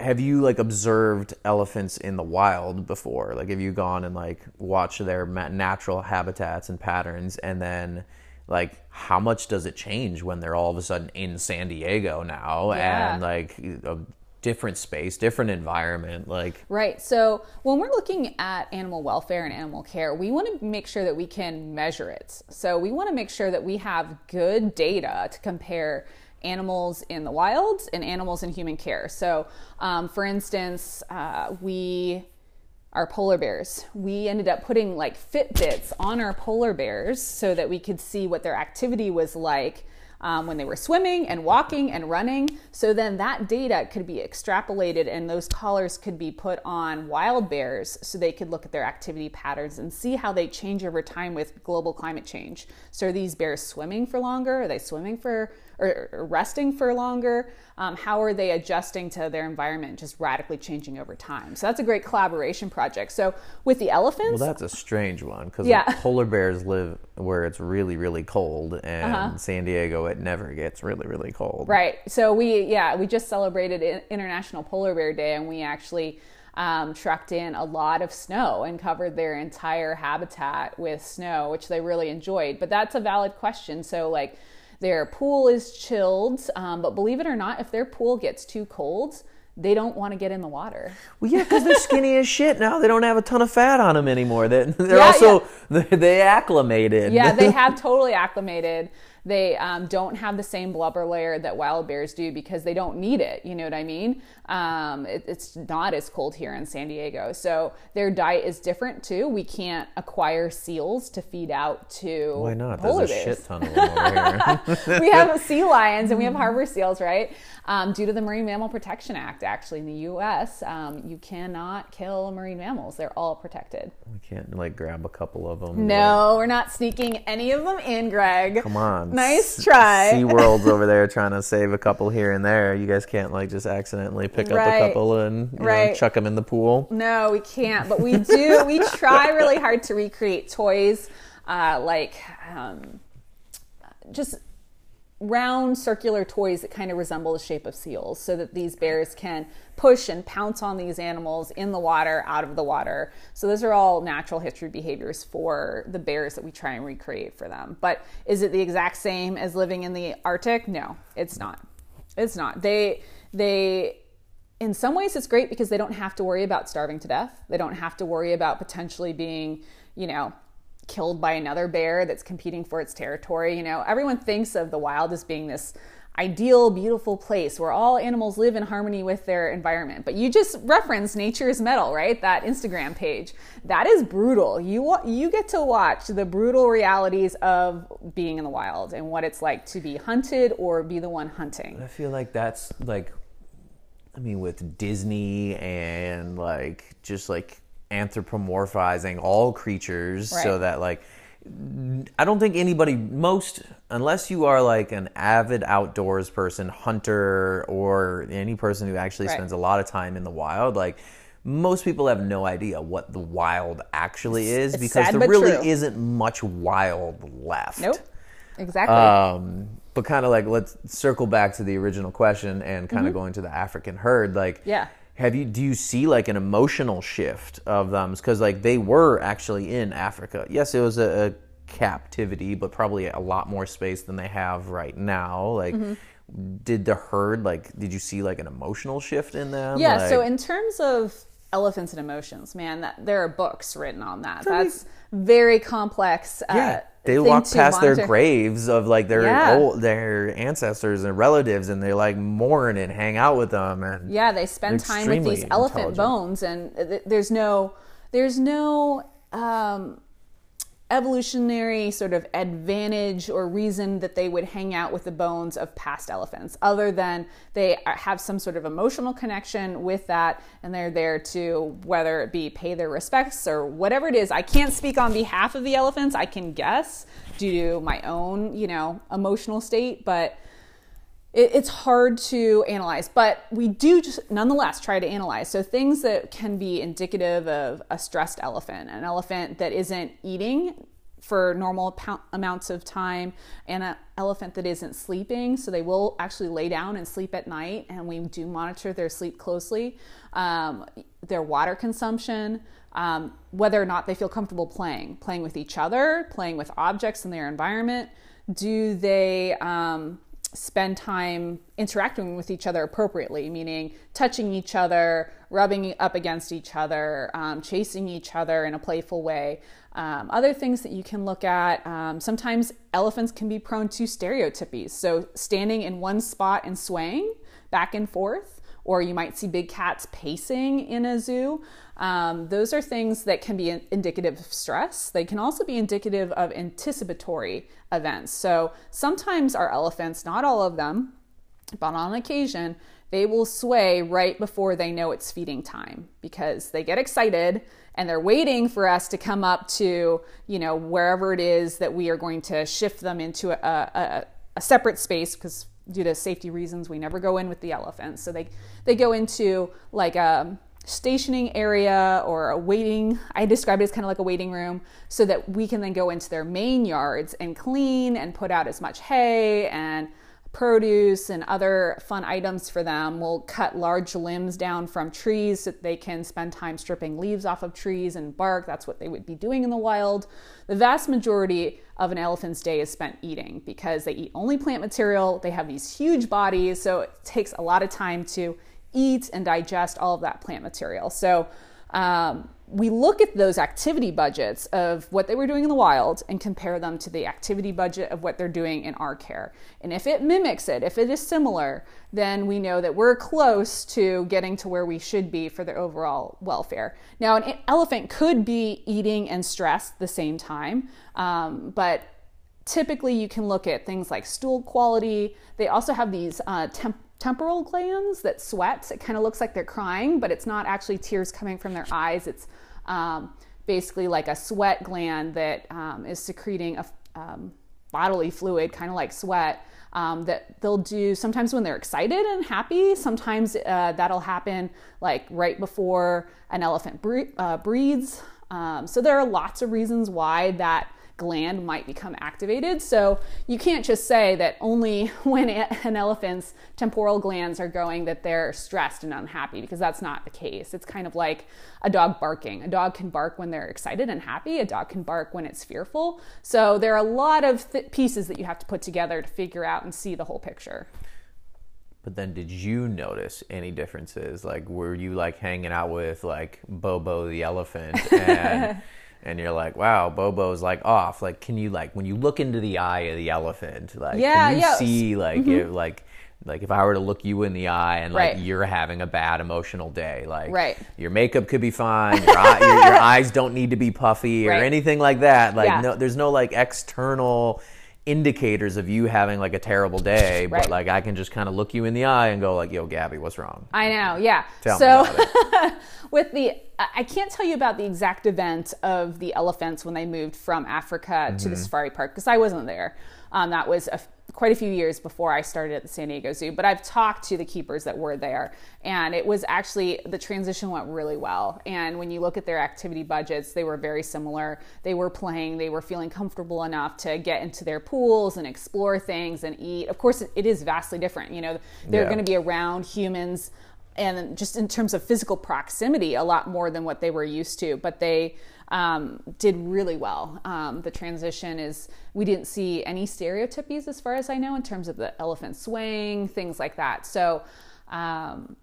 have you like observed elephants in the wild before? Like, have you gone and like watched their natural habitats and patterns, and then like how much does it change when they're all of a sudden in San Diego now Yeah. and like a different space, different environment, like Right. So when we're looking at animal welfare and animal care, we want to make sure that we can measure it. So we want to make sure that we have good data to compare animals in the wild and animals in human care. So, um, for instance, uh, we our polar bears. We ended up putting like Fitbits on our polar bears so that we could see what their activity was like um, when they were swimming and walking and running. So then that data could be extrapolated and those collars could be put on wild bears so they could look at their activity patterns and see how they change over time with global climate change. So are these bears swimming for longer? Are they swimming for or or resting for longer? Um, how are they adjusting to their environment, just radically changing over time? So that's a great collaboration project. So with the elephants, Well, that's a strange one because Yeah. *laughs* polar bears live where it's really, really cold, and San Diego it never gets really, really cold. Uh-huh. Right. So we, yeah, we just celebrated International Polar Bear Day, and we actually um, trucked in a lot of snow and covered their entire habitat with snow, which they really enjoyed. But that's a valid question. So like. Their pool is chilled, um, but believe it or not, if their pool gets too cold, they don't want to get in the water. Well, yeah, because they're skinny as shit now. They don't have a ton of fat on them anymore. They, they're Yeah, also they, *laughs* they acclimated. Yeah, they *laughs* have totally acclimated. They um, don't have the same blubber layer that wild bears do because they don't need it. You know what I mean? Um, it, it's not as cold here in San Diego. So their diet is different too. We can't acquire seals to feed out to Why not? polar There's a shit ton of them over here. *laughs* we have sea lions and we have harbor seals, right? Um, due to the Marine Mammal Protection Act, actually, in the U.S., um, you cannot kill marine mammals. They're all protected. we can't like grab a couple of them. No, we're not sneaking any of them in, Greg. Come on. Nice try. SeaWorld's over there trying to save a couple here and there. You guys can't like just accidentally pick up a couple and you know, chuck them in the pool. No, we can't, but we do. we *laughs* try really hard to recreate toys uh, like um, just round circular toys that kind of resemble the shape of seals so that these bears can push and pounce on these animals in the water, out of the water. So those are all natural history behaviors for the bears that we try and recreate for them. But is it the exact same as living in the Arctic? No, it's not. It's not. They they in some ways it's great because they don't have to worry about starving to death. They don't have to worry about potentially being, you know, killed by another bear that's competing for its territory. You know, everyone thinks of the wild as being this ideal, beautiful place where all animals live in harmony with their environment. But you just reference Nature is Metal, right? That Instagram page. That is brutal. You you get to watch the brutal realities of being in the wild and what it's like to be hunted or be the one hunting. I feel like that's like, I mean, with Disney and like just like anthropomorphizing all creatures so that like, I don't think anybody, most, unless you are like an avid outdoors person, hunter, or any person who actually Right. spends a lot of time in the wild, like, most people have no idea what the wild actually is it's because sad there really true. isn't much wild left. Nope. Exactly. Um, but kind of like let's circle back to the original question and kind of going to the African herd. Like, Mm-hmm. Yeah. Have you do you see like an emotional shift of them? Because like they were actually in Africa. Yes, it was a, a captivity, but probably a lot more space than they have right now. Like. Mm-hmm. Did the herd like? Did you see like an emotional shift in them? Yeah, so in terms of elephants and emotions, man, that, there are books written on that. That's very complex. Uh, Yeah, they walk past their graves of like their Yeah. old, their ancestors and relatives, and they like mourn and hang out with them. And Yeah, they spend time with these elephant bones, and th- there's no, there's no um, evolutionary sort of advantage or reason that they would hang out with the bones of past elephants, other than they have some sort of emotional connection with that, and they're there to whether it be pay their respects or whatever it is. I can't speak on behalf of the elephants. I can guess due to my own, you know, emotional state, but it, it's hard to analyze, but we do just nonetheless try to analyze. So things that can be indicative of a stressed elephant, an elephant that isn't eating for normal amounts of time and an elephant that isn't sleeping. So they will actually lay down and sleep at night, and we do monitor their sleep closely. Um, their water consumption, um, whether or not they feel comfortable playing, playing with each other, playing with objects in their environment. Do they um, spend time interacting with each other appropriately, meaning touching each other, rubbing up against each other, um, chasing each other in a playful way. Um, other things that you can look at um, sometimes elephants can be prone to stereotypies. So, standing in one spot and swaying back and forth, or you might see big cats pacing in a zoo. Um, those are things that can be indicative of stress. They can also be indicative of anticipatory events. So sometimes our elephants, not all of them, but on occasion, they will sway right before they know it's feeding time because they get excited and they're waiting for us to come up to, you know, wherever it is that we are going to shift them into a, a, a separate space because due to safety reasons, we never go in with the elephants. So they, they go into like a stationing area or a waiting, I describe it as kind of like a waiting room, so that we can then go into their main yards and clean and put out as much hay and produce and other fun items for them. We'll cut large limbs down from trees so that they can spend time stripping leaves off of trees and bark. That's what they would be doing in the wild. The vast majority of an elephant's day is spent eating because they eat only plant material. They have these huge bodies, so it takes a lot of time to eat and digest all of that plant material. So um, we look at those activity budgets of what they were doing in the wild and compare them to the activity budget of what they're doing in our care. And if it mimics it, if it is similar, then we know that we're close to getting to where we should be for their overall welfare. Now, an elephant could be eating and stressed at the same time, um, but typically you can look at things like stool quality. They also have these uh, temp- temporal glands that sweat. It kind of looks like they're crying, but it's not actually tears coming from their eyes. It's um, basically like a sweat gland that um, is secreting a um, bodily fluid, kind of like sweat. Um, that they'll do sometimes when they're excited and happy. Sometimes uh, that'll happen like right before an elephant bre- uh, breeds. Um, so there are lots of reasons why that gland might become activated. So you can't just say that only *laughs* when an elephant's temporal glands are going that they're stressed and unhappy because that's not the case. It's kind of like a dog barking. A dog can bark when they're excited and happy. A dog can bark when it's fearful. So there are a lot of th- pieces that you have to put together to figure out and see the whole picture. But then, did you notice any differences? Like, were you like hanging out with like Bobo the elephant *laughs* and and you're like, wow, Bobo's like off. Like, can you like when you look into the eye of the elephant, like, yeah, can you yeah. see like mm-hmm. if, like like if I were to look you in the eye and like right. you're having a bad emotional day, like right. your makeup could be fine, your, eye, your, your, *laughs* eyes don't need to be puffy or right. anything like that. Like yeah. no, there's no like external indicators of you having like a terrible day, right. but like I can just kind of look you in the eye and go like, "Yo, Gabby, what's wrong?" I know, yeah. Tell so *laughs* with the, I can't tell you about the exact event of the elephants when they moved from Africa mm-hmm. to the mm-hmm. safari park because I wasn't there. Um, that was a, quite a few years before I started at the San Diego Zoo, but I've talked to the keepers that were there, and it was actually the transition went really well. And when you look at their activity budgets, they were very similar. They were playing, they were feeling comfortable enough to get into their pools and explore things and eat. Of course, it is vastly different. You know, they're yeah. going to be around humans and just in terms of physical proximity, a lot more than what they were used to. But they um, did really well. Um, the transition is, we didn't see any stereotypies as far as I know in terms of the elephant swaying, things like that. So, um,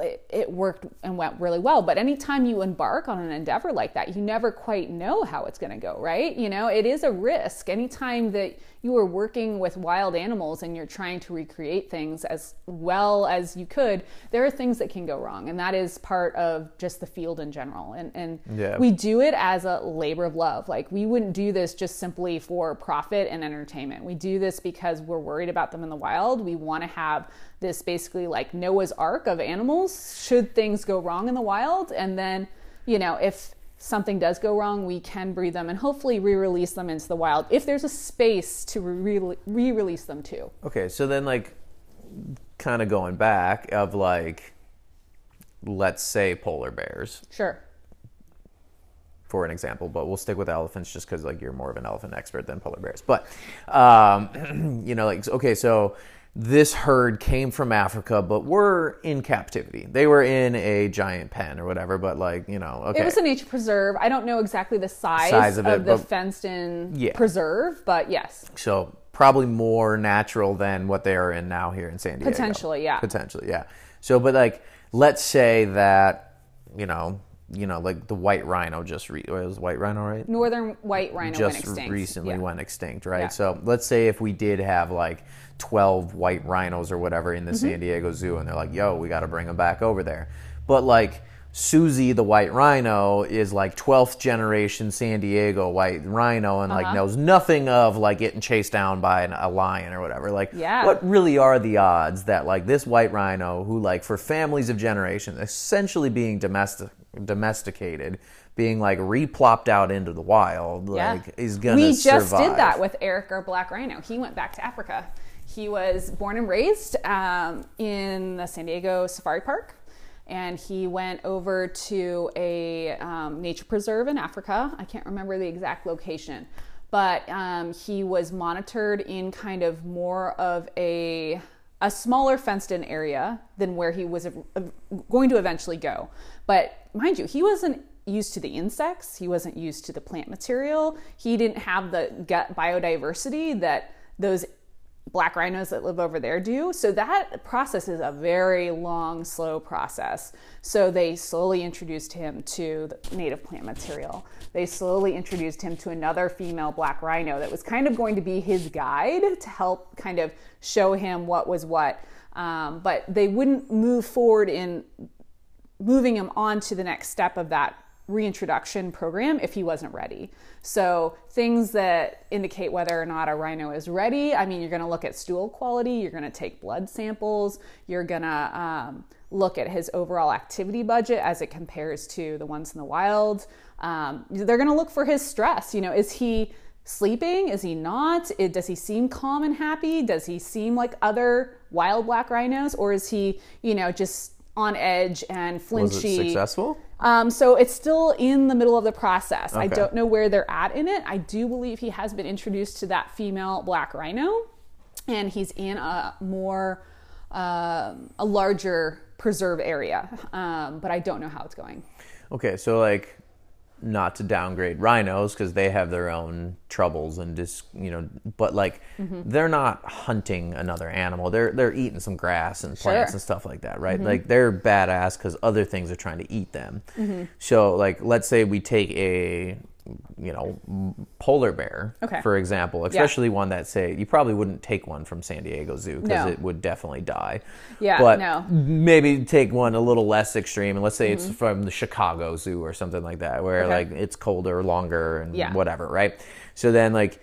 it, it, worked and went really well. But anytime you embark on an endeavor like that, you never quite know how it's going to go, right? You know, it is a risk. Anytime that you are working with wild animals and you're trying to recreate things as well as you could, there are things that can go wrong. And that is part of just the field in general. And, and yeah. we do it as a labor of love. Like we wouldn't do this just simply for profit and entertainment. We do this because we're worried about them in the wild. We want to have this basically like Noah's Ark of animals should things go wrong in the wild. And then, you know, if something does go wrong, we can breed them and hopefully re release them into the wild if there's a space to re release them to. Okay, so then, like, kind of going back, of like, let's say polar bears. Sure. for an example, but we'll stick with elephants just because like you're more of an elephant expert than polar bears. But um, *clears throat* you know, like okay, so this herd came from Africa, but were in captivity. They were in a giant pen or whatever, but like you know, okay, It was a nature preserve. I don't know exactly the size, Size of of, it, the fenced-in Yeah. preserve, but yes, so probably more natural than what they are in now here in San Diego. Potentially, yeah. Potentially, yeah. So, but like, let's say that you know, you know, like the white rhino just re- was white rhino, right? northern white rhino went just extinct. recently Yeah. went extinct, right? Yeah. So let's say if we did have like 12 white rhinos or whatever in the Mm-hmm. San Diego Zoo, and they're like, yo, we got to bring them back over there. But like, Susie the white rhino is like 12th generation San Diego white rhino and Uh-huh. like knows nothing of like getting chased down by an, a lion or whatever. Like, Yeah. what really are the odds that like this white rhino, who like for families of generations, essentially being domestic domesticated, being like replopped out into the wild, Yeah. like is gonna We just survive. did that with Eric, our black rhino. He went back to Africa. He was born and raised um, in the San Diego Safari Park, and he went over to a um, nature preserve in Africa. I can't remember the exact location, but um, he was monitored in kind of more of a a smaller fenced-in area than where he was going to eventually go. But mind you, he wasn't used to the insects. He wasn't used to the plant material. He didn't have the gut biodiversity that those black rhinos that live over there do. So that process is a very long, slow process. So they slowly introduced him to the native plant material. They slowly introduced him to another female black rhino that was kind of going to be his guide to help kind of show him what was what. Um, but they wouldn't move forward in moving him on to the next step of that reintroduction program if he wasn't ready. So, things that indicate whether or not a rhino is ready I mean, you're going to look at stool quality, you're going to take blood samples, you're going to um, look at his overall activity budget as it compares to the ones in the wild. Um, they're going to look for his stress. You know, is he sleeping? Is he not? Does he seem calm and happy? Does he seem like other wild black rhinos? Or is he, you know, just on edge and Was it flinchy? successful? Um, so it's still in the middle of the process. I don't know where they're at in it. I do believe he has been introduced to that female black rhino, and he's in a more um, a larger preserve area. Um, but I don't know how it's going. Okay, so like, not to downgrade rhinos because they have their own troubles and just you know, but like, Mm-hmm. they're not hunting another animal. They're they're eating some grass and plants Sure. Mm-hmm. and stuff like that, right? Like they're badass because other things are trying to eat them. Mm-hmm. So like, let's say we take a you know polar bear Okay. for example especially one that say you probably wouldn't take one from san diego zoo because No. it would definitely die Yeah, but no. maybe take one a little less extreme and let's say it's from the chicago zoo or something like that where Mm-hmm. Okay. like it's colder longer and Yeah. whatever right so then like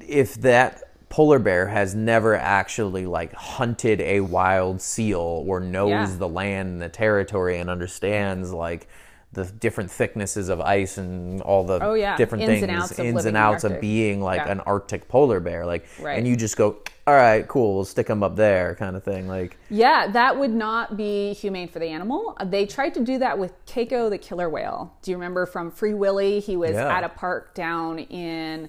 if that polar bear has never actually like hunted a wild seal or knows Yeah. the land and the territory and understands like the different thicknesses of ice and all the Oh, yeah. different Ins things and outs ins and outs of being like Yeah. an arctic polar bear like Right. and you just go all right cool we'll stick them up there kind of thing like Yeah, that would not be humane for the animal. They tried to do that with Keiko the killer whale. Do you remember from Free Willy? He was Yeah. at a park down in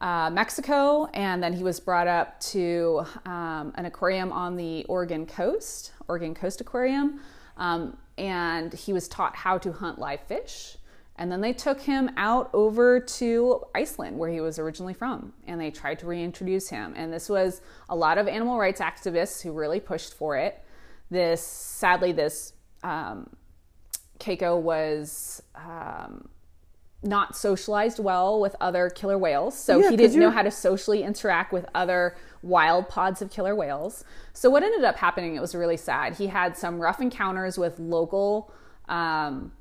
uh, Mexico, and then he was brought up to um, an aquarium on the Oregon coast, Oregon Coast Aquarium, um, and he was taught how to hunt live fish. And then they took him out over to Iceland, where he was originally from, and they tried to reintroduce him. And this was a lot of animal rights activists who really pushed for it. This, sadly, this um, Keiko was um, not socialized well with other killer whales, so Yeah, he didn't know how to socially interact with other wild pods of killer whales. So what ended up happening? It was really sad. He had some rough encounters with local. Um,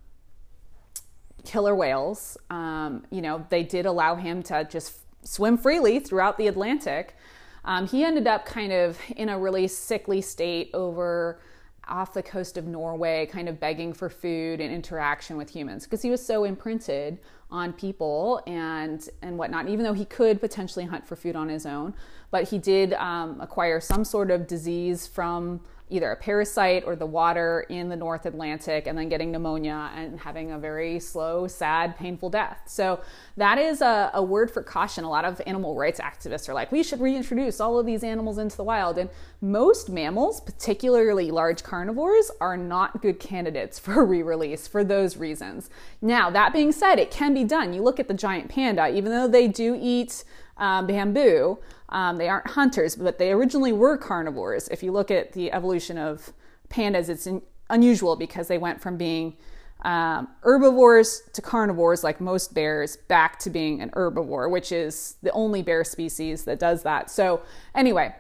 killer whales. Um, you know, they did allow him to just swim freely throughout the Atlantic. Um, he ended up kind of in a really sickly state over off the coast of Norway, kind of begging for food and interaction with humans because he was so imprinted on people and and whatnot. Even though he could potentially hunt for food on his own, but he did um, acquire some sort of disease from either a parasite or the water in the North Atlantic and then getting pneumonia and having a very slow, sad, painful death. So that is a, a, word for caution. A lot of animal rights activists are like, we should reintroduce all of these animals into the wild. And most mammals, particularly large carnivores, are not good candidates for *laughs* re release for those reasons. Now, that being said, it can be done. You look at the giant panda, even though they do eat um, bamboo. Um, they aren't hunters, but they originally were carnivores. If you look at the evolution of pandas, it's in, unusual because they went from being um, herbivores to carnivores, like most bears, back to being an herbivore, which is the only bear species that does that. So, anyway,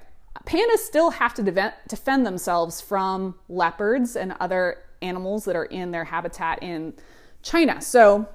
pandas still have to de- defend themselves from leopards and other animals that are in their habitat in China. So,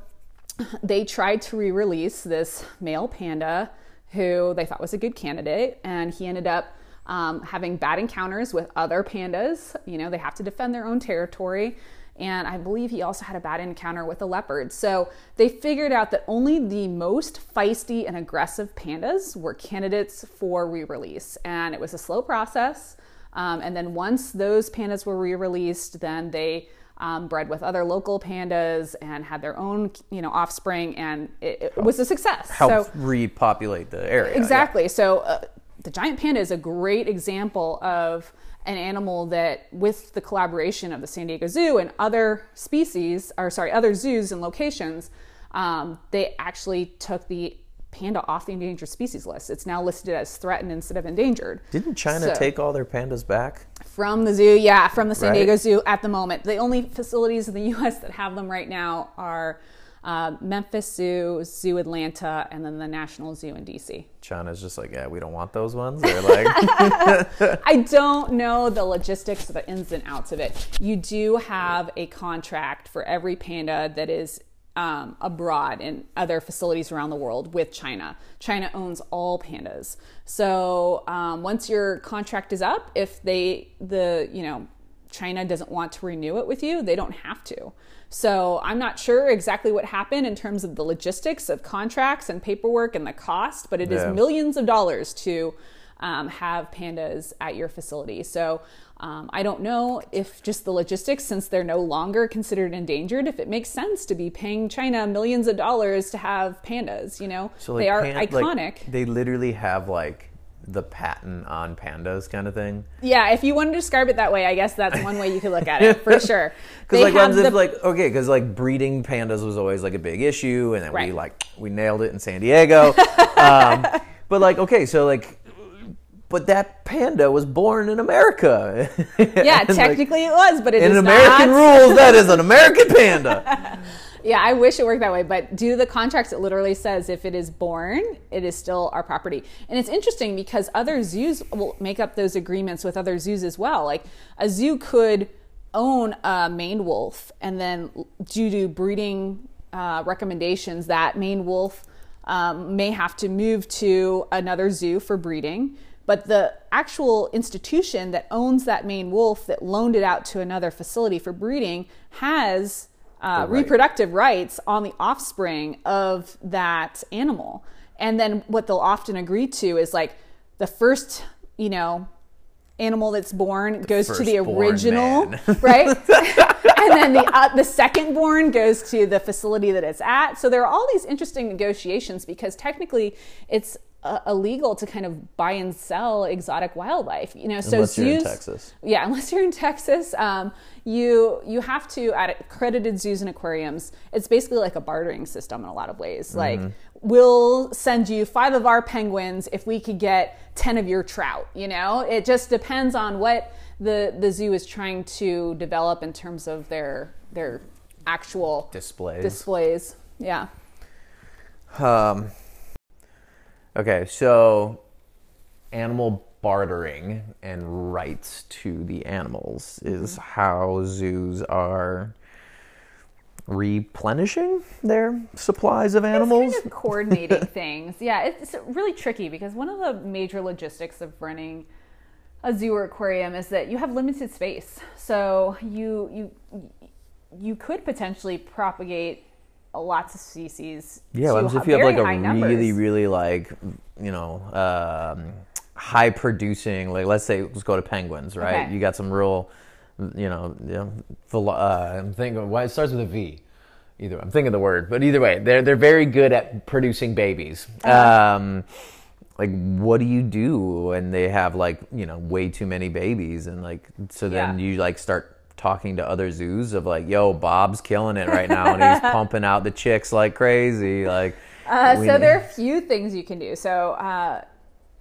they tried to re release this male panda who they thought was a good candidate, and he ended up um, having bad encounters with other pandas. You know, they have to defend their own territory. And I believe he also had a bad encounter with a leopard. So they figured out that only the most feisty and aggressive pandas were candidates for re release. And it was a slow process. Um, and then once those pandas were re released, then they um, bred with other local pandas and had their own, you know, offspring, and it, it was a success. Help so, repopulate the area. Exactly. Yeah. So uh, the giant panda is a great example of an animal that, with the collaboration of the San Diego Zoo and other species, or sorry, other zoos and locations, um, they actually took the panda off the endangered species list. It's now listed as threatened instead of endangered. Didn't China so, take all their pandas back? From the zoo, yeah, from the San right. Diego Zoo at the moment. The only facilities in the *laughs* U.S. that have them right now are uh, Memphis Zoo, Zoo Atlanta, and then the National Zoo in DC. China's just like, yeah, we don't want those ones. They're like, *laughs* *laughs* I don't know the logistics, of the ins and outs of it. You do have a contract for every panda that is um, abroad in other facilities around the world with China. China owns all pandas. So um, once your contract is up, if they the you know China doesn't want to renew it with you, they don't have to. So I'm not sure exactly what happened in terms of the logistics of contracts and paperwork and the cost, but it yeah. is millions of dollars to um, have pandas at your facility. So um, I don't know if just the logistics, since they're no longer considered endangered, if it makes sense to be paying China millions of dollars to have pandas. You know, so like they are pan- iconic. Like, they literally have like the patent on pandas kind of thing. Yeah, if you want to describe it that way, I guess that's one way you could look at it for *laughs* sure. Because like, have the... like okay, because like breeding pandas was always like a big issue, and then right. we like we nailed it in San Diego. *laughs* um, but like okay, so like but that panda was born in America. Yeah, *laughs* technically like, it was, but it in American not. rules, that is an *laughs* American panda. yeah, I wish it worked that way, but due to the contracts, it literally says if it is born, it is still our property. And it's interesting because other zoos will make up those agreements with other zoos as well. Like a zoo could own a maned wolf, and then due to breeding uh, recommendations, that maned wolf um, may have to move to another zoo for breeding but the actual institution that owns that maned wolf that loaned it out to another facility for breeding has uh, right. reproductive rights on the offspring of that animal. And then what they'll often agree to is like the first, you know, animal that's born the goes to the original, *laughs* right? and then the uh, the second born goes to the facility that it's at. So there are all these interesting negotiations because technically it's uh, illegal to kind of buy and sell exotic wildlife. You know, so unless zoos, you're in Texas. Yeah, *laughs* unless you're in Texas, um, you you have to at accredited zoos and aquariums. It's basically like a bartering system in a lot of ways. Mm-hmm. Like we'll send you five of our penguins if we could get ten of your trout. You know, it just depends on what the the zoo is trying to develop in terms of their their actual displays. Displays, yeah. Um Okay, so animal bartering and rights to the animals is how zoos are replenishing their supplies of animals. It's kind of coordinating *laughs* things. Yeah, it's really tricky because one of the major logistics of running a zoo or aquarium is that you have limited space. So you you you could potentially propagate lots of species. Yeah, if you have like a really, really like you know um, high producing, like let's say let's go to penguins, right? Okay. You got some real, you know, you know uh, I'm thinking why it starts with a V. Either I'm thinking the word, but either way, they're they're very good at producing babies. Um, like what do you do when they have like you know way too many babies and like so then Yeah. you like start talking to other zoos of like yo bob's killing it right now and he's *laughs* pumping out the chicks like crazy like Uh, we so there are a few things you can do. So uh,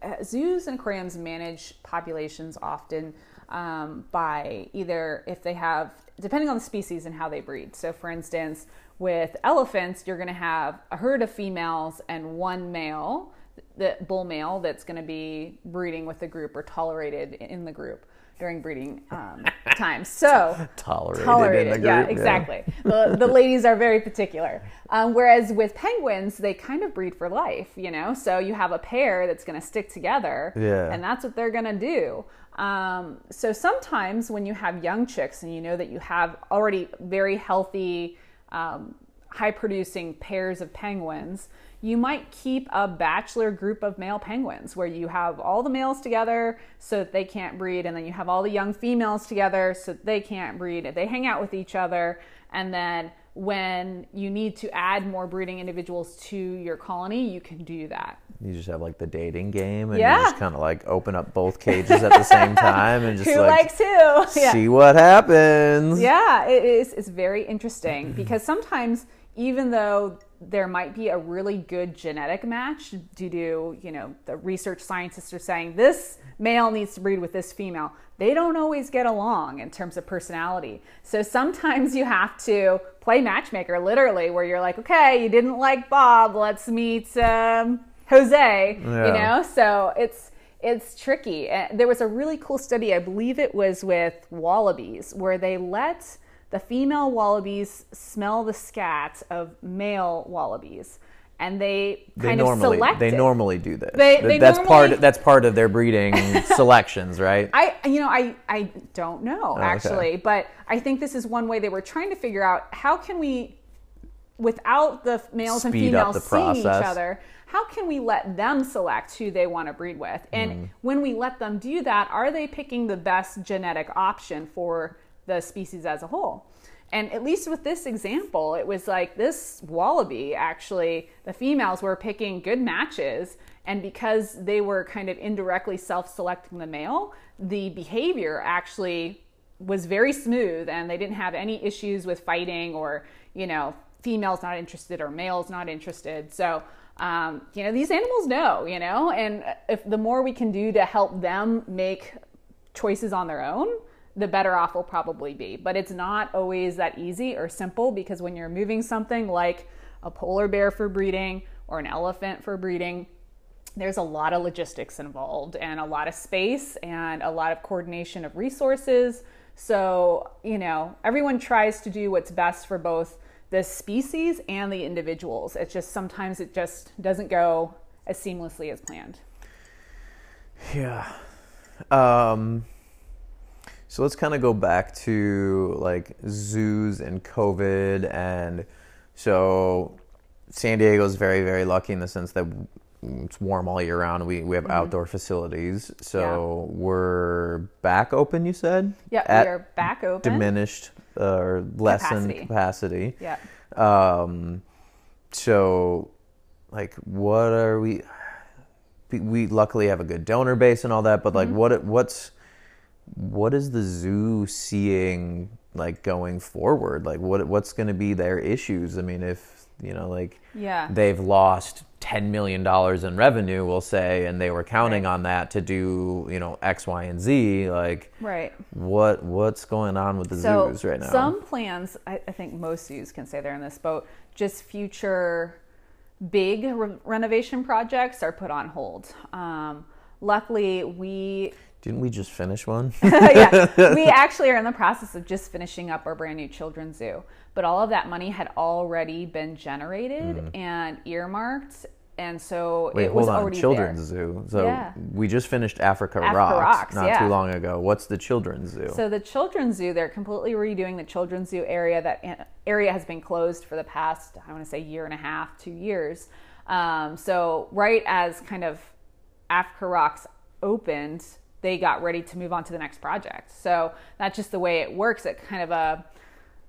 uh, zoos and aquariums manage populations often um, by either if they have, depending on the species and how they breed. So for instance, with elephants, you're going to have a herd of females and one male, the bull male, that's going to be breeding with the group or tolerated in the group during breeding um, *laughs* time. So tolerated, tolerated. in the yeah, group exactly. the, the ladies are very particular. Um, whereas with penguins, they kind of breed for life, you know? So you have a pair that's going to stick together, Yeah. and that's what they're going to do. Um, so sometimes when you have young chicks and you know that you have already very healthy, um, high producing pairs of penguins, you might keep a bachelor group of male penguins where you have all the males together so that they can't breed, and then you have all the young females together so that they can't breed. They hang out with each other, and then when you need to add more breeding individuals to your colony, you can do that. you just have like the dating game and Yeah. you just kind of like open up both cages at the same *laughs* time and just Who like likes who? *laughs* Yeah. see what happens Yeah, it is. It's very interesting because sometimes, even though there might be a really good genetic match due to, you know, the research scientists are saying this male needs to breed with this female, they don't always get along in terms of personality. So sometimes you have to play matchmaker, literally, where you're like, okay, you didn't like Bob, let's meet um, Jose, you know? So it's it's tricky. There was a really cool study, I believe it was with wallabies, where they let the female wallabies smell the scat of male wallabies, and they they kind of normally selected. they normally do this They- they that's normally- part that's part of their breeding *laughs* selections right I, you know, I, I don't know Oh, okay. actually, but I think this is one way they were trying to figure out how can we, without the males and Speed up females seeing each other, how can we let them select who they want to breed with? And Mm-hmm. when we let them do that, are they picking the best genetic option for the species as a whole? And at least with this example, it was like this wallaby actually, the females were picking good matches. And because they were kind of indirectly self selecting the male, the behavior actually was very smooth and they didn't have any issues with fighting or, you know, females not interested or males not interested. So, um, you know, these animals know, you know, and if the more we can do to help them make choices on their own, the better off we'll probably be. But it's not always that easy or simple because when you're moving something like a polar bear for breeding or an elephant for breeding, there's a lot of logistics involved and a lot of space and a lot of coordination of resources. So, you know, everyone tries to do what's best for both the species and the individuals. It's just sometimes it just doesn't go as seamlessly as planned. Yeah. Um, so let's kind of go back to like zoos and COVID. And so San Diego is very, very lucky in the sense that it's warm all year round. We, we have outdoor facilities. So we're back open, you said? Yeah, we are back open. diminished uh, or lessened Capacity. capacity. Yeah. Um, so, like, what are we? we- We luckily have a good donor base and all that, but like, what what's what is the zoo seeing like going forward? Like, what what's going to be their issues? I mean, if you know, like, Yeah. they've lost ten million dollars in revenue, we'll say, and they were counting Right. on that to do you know X, Y, and Z. Like, Right. what what's going on with the So zoos right now? some plans, I, I think most zoos can say they're in this boat. Just future big re- renovation projects are put on hold. Um, luckily, we Didn't we just finish one? *laughs* yeah, we *laughs* actually are in the process of just finishing up our brand new children's zoo. But all of that money had already been generated and earmarked, and so Mm. Wait, it was hold on. already Children's there. zoo. So Yeah. we just finished Africa, Africa Rocks, Rocks, not yeah. too long ago. What's the children's zoo? So the children's zoo, they're completely redoing the children's zoo area. That area has been closed for the past, I want to say, year and a half, two years. Um, so right as kind of Africa Rocks opened, they got ready to move on to the next project. So that's just the way it works at kind of a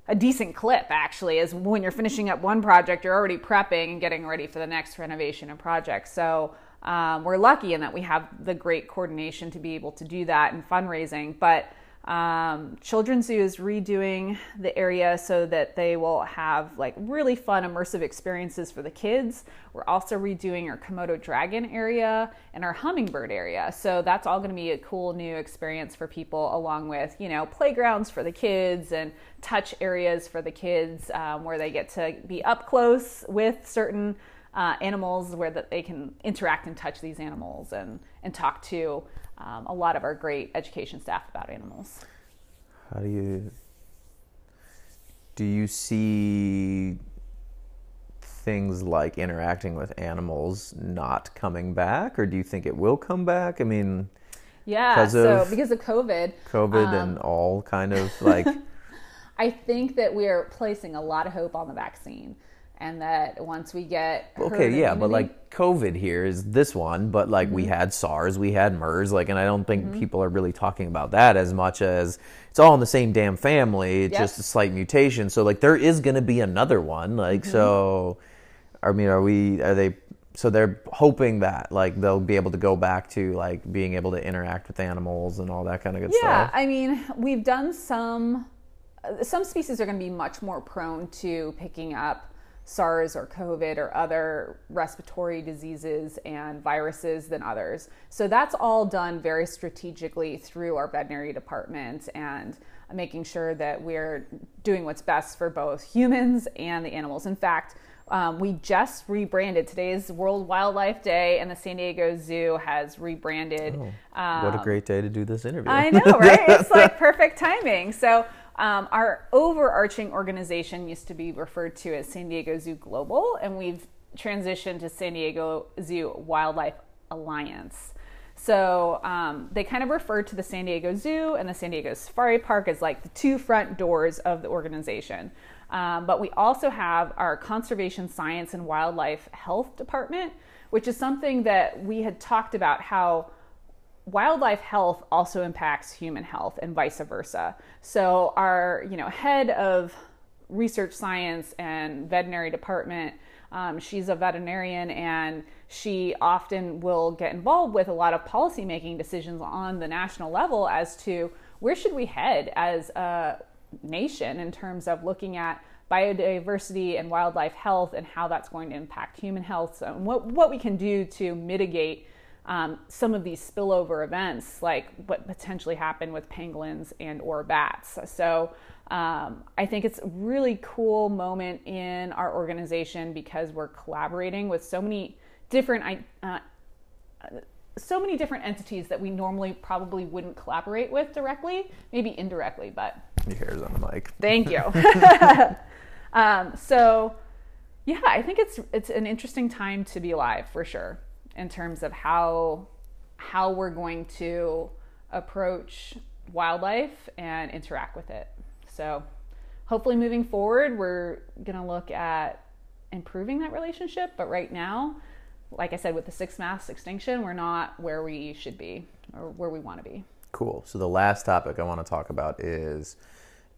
a decent clip actually is when you're finishing up one project you're already prepping and getting ready for the next renovation and project so um, we're lucky in that we have the great coordination to be able to do that and fundraising but um, Children's Zoo is redoing the area so that they will have like really fun immersive experiences for the kids. We're also redoing our Komodo dragon area and our hummingbird area. So that's all going to be a cool new experience for people, along with you know playgrounds for the kids and touch areas for the kids um, where they get to be up close with certain uh, animals where that they can interact and touch these animals and and talk to um, a lot of our great education staff about animals. How do you do you see things like interacting with animals not coming back, or do you think it will come back? I mean, yeah. So because of COVID, COVID um, and all kind of like. *laughs* I think that we are placing a lot of hope on the vaccine and that once we get okay yeah but like covid here is this one but like mm-hmm. we had sars we had mers like and i don't think mm-hmm. people are really talking about that as much as it's all in the same damn family it's yep. just a slight mutation so like there is going to be another one like mm-hmm. so i mean are we are they so they're hoping that like they'll be able to go back to like being able to interact with animals and all that kind of good yeah, stuff yeah i mean we've done some some species are going to be much more prone to picking up SARS or COVID or other respiratory diseases and viruses than others. So that's all done very strategically through our veterinary department and making sure that we're doing what's best for both humans and the animals. In fact, um, we just rebranded. Today's World Wildlife Day, and the San Diego Zoo has rebranded. Oh, um, what a um, great day to do this interview! I know, right? *laughs* it's like perfect timing. So um, our overarching organization used to be referred to as San Diego Zoo Global, and we've transitioned to San Diego Zoo Wildlife Alliance. So um, they kind of refer to the San Diego Zoo and the San Diego Safari Park as like the two front doors of the organization. Um, but we also have our Conservation Science and Wildlife Health Department, which is something that we had talked about how wildlife health also impacts human health and vice versa. So our, you know, head of research science and veterinary department, um, she's a veterinarian and she often will get involved with a lot of policy making decisions on the national level as to where should we head as a nation in terms of looking at biodiversity and wildlife health and how that's going to impact human health so what, what we can do to mitigate um, some of these spillover events, like what potentially happened with pangolins and or bats. So um, I think it's a really cool moment in our organization because we're collaborating with so many different uh, so many different entities that we normally probably wouldn't collaborate with directly, maybe indirectly, but your hair's on the mic. Thank you. *laughs* *laughs* um, so yeah, I think it's it's an interesting time to be alive for sure in terms of how how we're going to approach wildlife and interact with it. So, hopefully, moving forward, we're going to look at improving that relationship. But right now, like I said, with the sixth mass extinction, we're not where we should be or where we want to be. Cool. So, the last topic I want to talk about is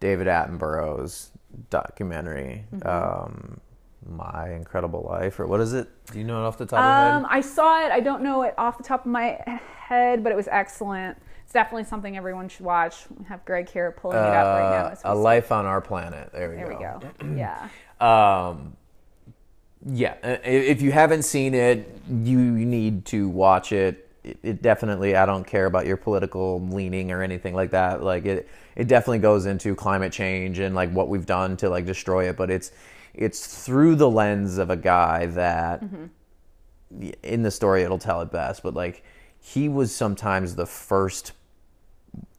David Attenborough's documentary. Mm-hmm. Um, my Incredible Life, or what is it? Do you know it off the top of your head? Um, I saw it. I don't know it off the top of my head, but it was excellent. It's definitely something everyone should watch. We have Greg here pulling it up right now. A Life on Our Planet. There we there go. There we go. yeah. *clears throat* Um, yeah. If you haven't seen it, you need to watch it. it. It definitely. I don't care about your political leaning or anything like that. Like it. It definitely goes into climate change and like what we've done to like destroy it. But it's it's through the lens of a guy that mm-hmm. in the story it'll tell it best but like he was sometimes the first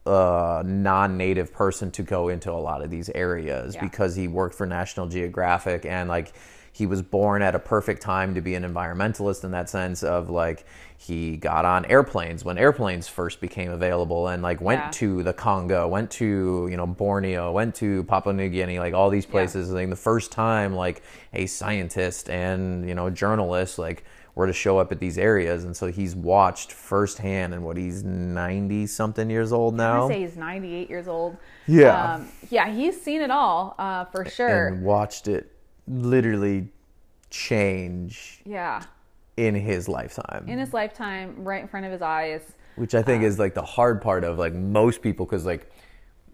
uh, non-native person to go into a lot of these areas yeah. because he worked for national geographic and like he was born at a perfect time to be an environmentalist in that sense of like he got on airplanes when airplanes first became available and like went yeah. to the Congo, went to, you know, Borneo, went to Papua New Guinea, like all these places. Yeah. Like the first time like a scientist and, you know, journalist like were to show up at these areas, and so he's watched firsthand. And what he's ninety something years old now. I say he's 98 years old. Yeah. Um, yeah, he's seen it all uh, for sure. and watched it literally change yeah. In his lifetime. In his lifetime, right in front of his eyes. which I think is like the hard part of like most people because like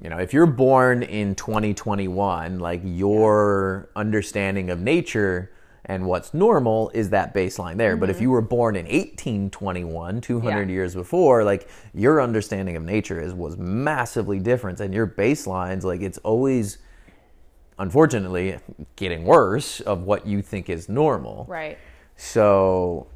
you know if you're born in 2021 like your understanding of nature and what's normal is that baseline there but if mm-hmm. you were born in 1821 200 Yeah. years before like your understanding of nature is was massively different and your baselines like it's always unfortunately getting worse of what you think is normal Right. So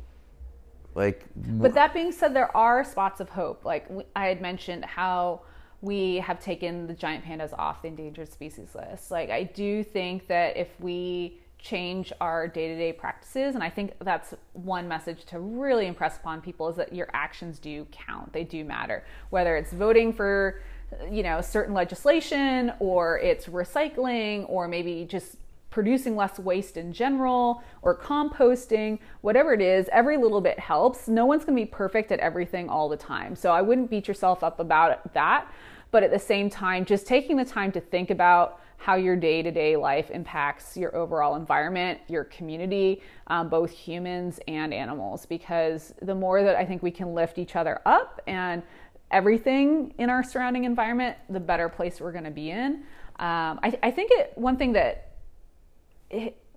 like But that being said, there are spots of hope. Like I had mentioned how we have taken the giant pandas off the endangered species list. Like I do think that if we change our day-to-day practices and I think that's one message to really impress upon people is that your actions do count. They do matter. Whether it's voting for you know certain legislation or it's recycling or maybe just producing less waste in general or composting, whatever it is, every little bit helps. No one's going to be perfect at everything all the time. So I wouldn't beat yourself up about that. But at the same time, just taking the time to think about how your day to day life impacts your overall environment, your community, um, both humans and animals. Because the more that I think we can lift each other up and everything in our surrounding environment, the better place we're going to be in. Um, I, I think it, one thing that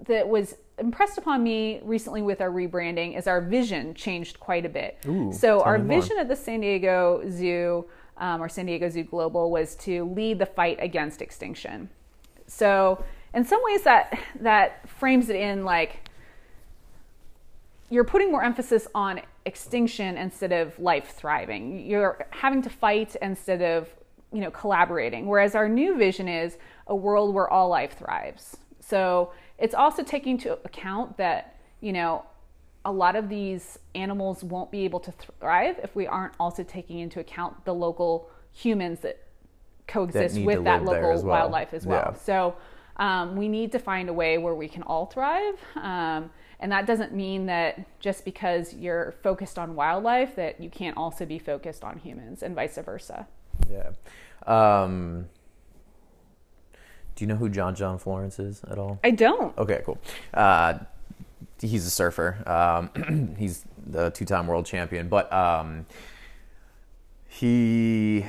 that was impressed upon me recently with our rebranding is our vision changed quite a bit. Ooh, so our vision at the San Diego Zoo um, or San Diego Zoo Global was to lead the fight against extinction. So in some ways that that frames it in like you're putting more emphasis on extinction instead of life thriving. You're having to fight instead of, you know, collaborating. Whereas our new vision is a world where all life thrives. So it's also taking into account that, you know, a lot of these animals won't be able to thrive if we aren't also taking into account the local humans that coexist need with that local as well. wildlife as well. Yeah. So um, we need to find a way where we can all thrive. Um, and that doesn't mean that just because you're focused on wildlife that you can't also be focused on humans and vice versa. Yeah. Um, do you know who John John Florence is at all? I don't. Okay, cool. Uh, he's a surfer. Um, *clears throat* he's the two-time world champion, but um, he,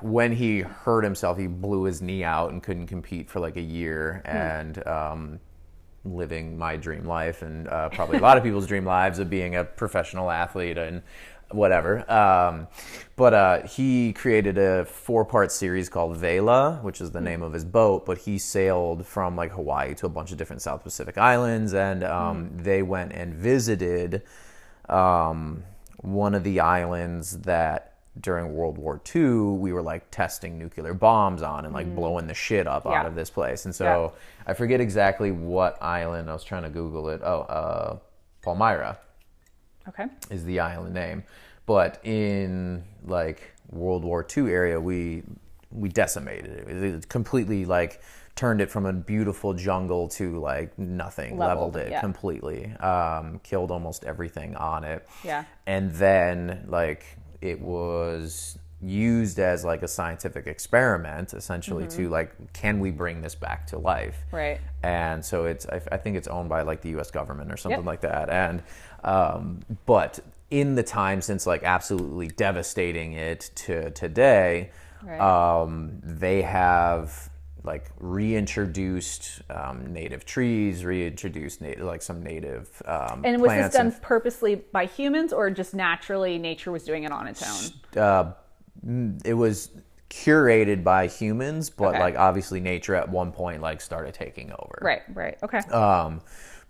when he hurt himself, he blew his knee out and couldn't compete for like a year, and um, living my dream life and uh, probably a lot of people's dream lives of being a professional athlete and whatever. Um, but uh, he created a four part series called Vela, which is the name of his boat. But he sailed from like Hawaii to a bunch of different South Pacific islands, and um, they went and visited um, one of the islands that during World War II we were like testing nuclear bombs on and like blowing the shit up Yeah. out of this place. And so I forget exactly what island. I was trying to Google it. Oh, uh, Palmyra Okay. is the island name. But in like World War II area, we we decimated it. It completely like turned it from a beautiful jungle to like nothing. Leveled, Leveled, it yeah. completely. Um, killed almost everything on it. Yeah. And then like it was used as like a scientific experiment essentially to Mm-hmm. like can we bring this back to life Right. and so it's I, I think it's owned by like the U.S. government or something Yep. like that. And um, but in the time since like absolutely devastating it to today, Right. um, they have like reintroduced um, native trees, reintroduced native like some native um, And was this plants done purposely by humans or just naturally nature was doing it on its own? uh, mm, it was curated by humans, but Okay. like obviously nature at one point like started taking over. Right, right. Okay. Um,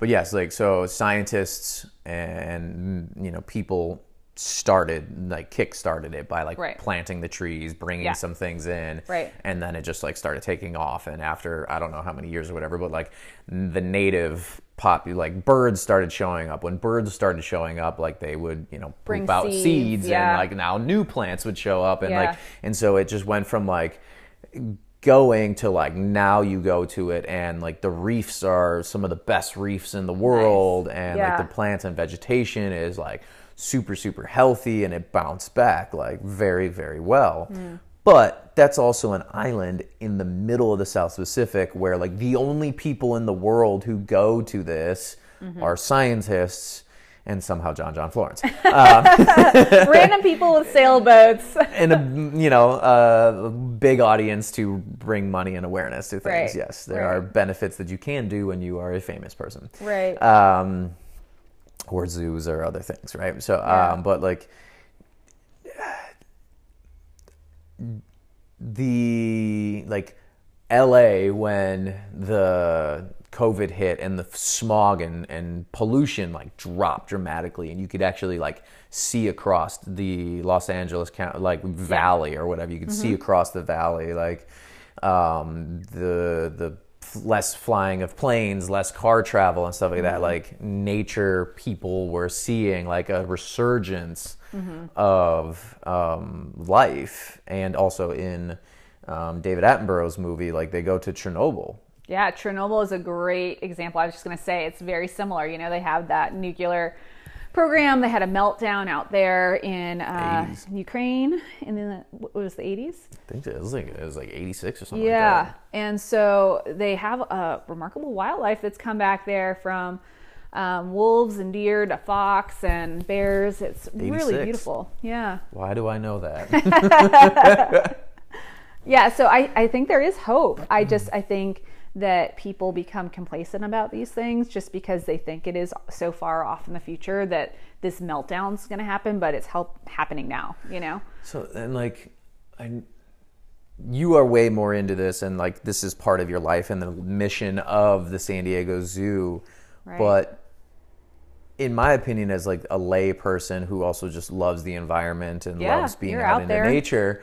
but yes, like so, scientists and you know people started like kick started it by like Right. planting the trees, bringing Yeah. some things in, Right. and then it just like started taking off. And after I don't know how many years or whatever, but like the native pop like birds started showing up. When birds started showing up, like they would you know Bring poop out seeds, seeds, yeah. and like now new plants would show up, and Yeah. like and so it just went from like going to like now you go to it and like the reefs are some of the best reefs in the world and Yeah. like the plants and vegetation is like super super healthy and it bounced back like very very well. Hmm. But that's also an island in the middle of the south pacific where like the only people in the world who go to this mm-hmm. are scientists and somehow john john florence *laughs* *laughs* Random people with sailboats. *laughs* and a you know a big audience to bring money and awareness to things. Right, Yes, there right. are benefits that you can do when you are a famous person, Right. um, or zoos or other things, right? So, Yeah. um, but like the like L.A. when the COVID hit and the smog and, and pollution like dropped dramatically, and you could actually like see across the Los Angeles count like valley or whatever. You could see across the valley, like um, the the less flying of planes, less car travel and stuff like that. Like nature, people were seeing like a resurgence of um, life, and also in um, David Attenborough's movie, like they go to Chernobyl. Yeah, Chernobyl is a great example. I was just going to say it's very similar. You know, they have that nuclear program. They had a meltdown out there in uh, Ukraine in the what was the 80s? I think it was like it was like eighty six or something. Yeah, like that. and so they have a remarkable wildlife that's come back there from um, wolves and deer to fox and bears. It's really beautiful. Yeah. Why do I know that? *laughs* Yeah, so I, I think there is hope. I just I think that people become complacent about these things just because they think it is so far off in the future that this meltdown's going to happen, but it's help happening now. You know? So and like, I, you are way more into this, and like this is part of your life and the mission of the San Diego Zoo. Right. But in my opinion, as like a lay person who also just loves the environment and Yeah, loves being out, out in nature.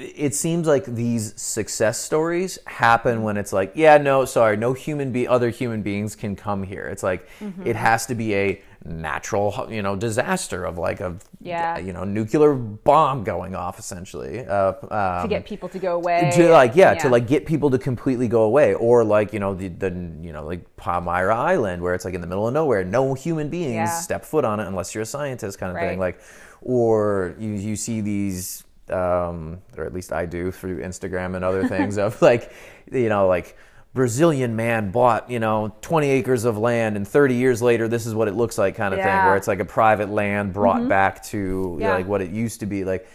It seems like these success stories happen when it's like, yeah, no, sorry, no human be other human beings can come here. It's like Mm-hmm. it has to be a natural, you know, disaster of like a, Yeah. you know, nuclear bomb going off essentially. Uh, um, To get people to go away. to like yeah, to like get people to completely go away or like you know the, the you know like palmyra island where it's like in the middle of nowhere no human beings Yeah. step foot on it unless you're a scientist kind of thing like or you, you see these um, or at least i do through instagram and other things of *laughs* like you know like Brazilian man bought, you know, 20 acres of land, and 30 years later, this is what it looks like, kind of thing, where it's like a private land brought back to you know, like what it used to be. Like,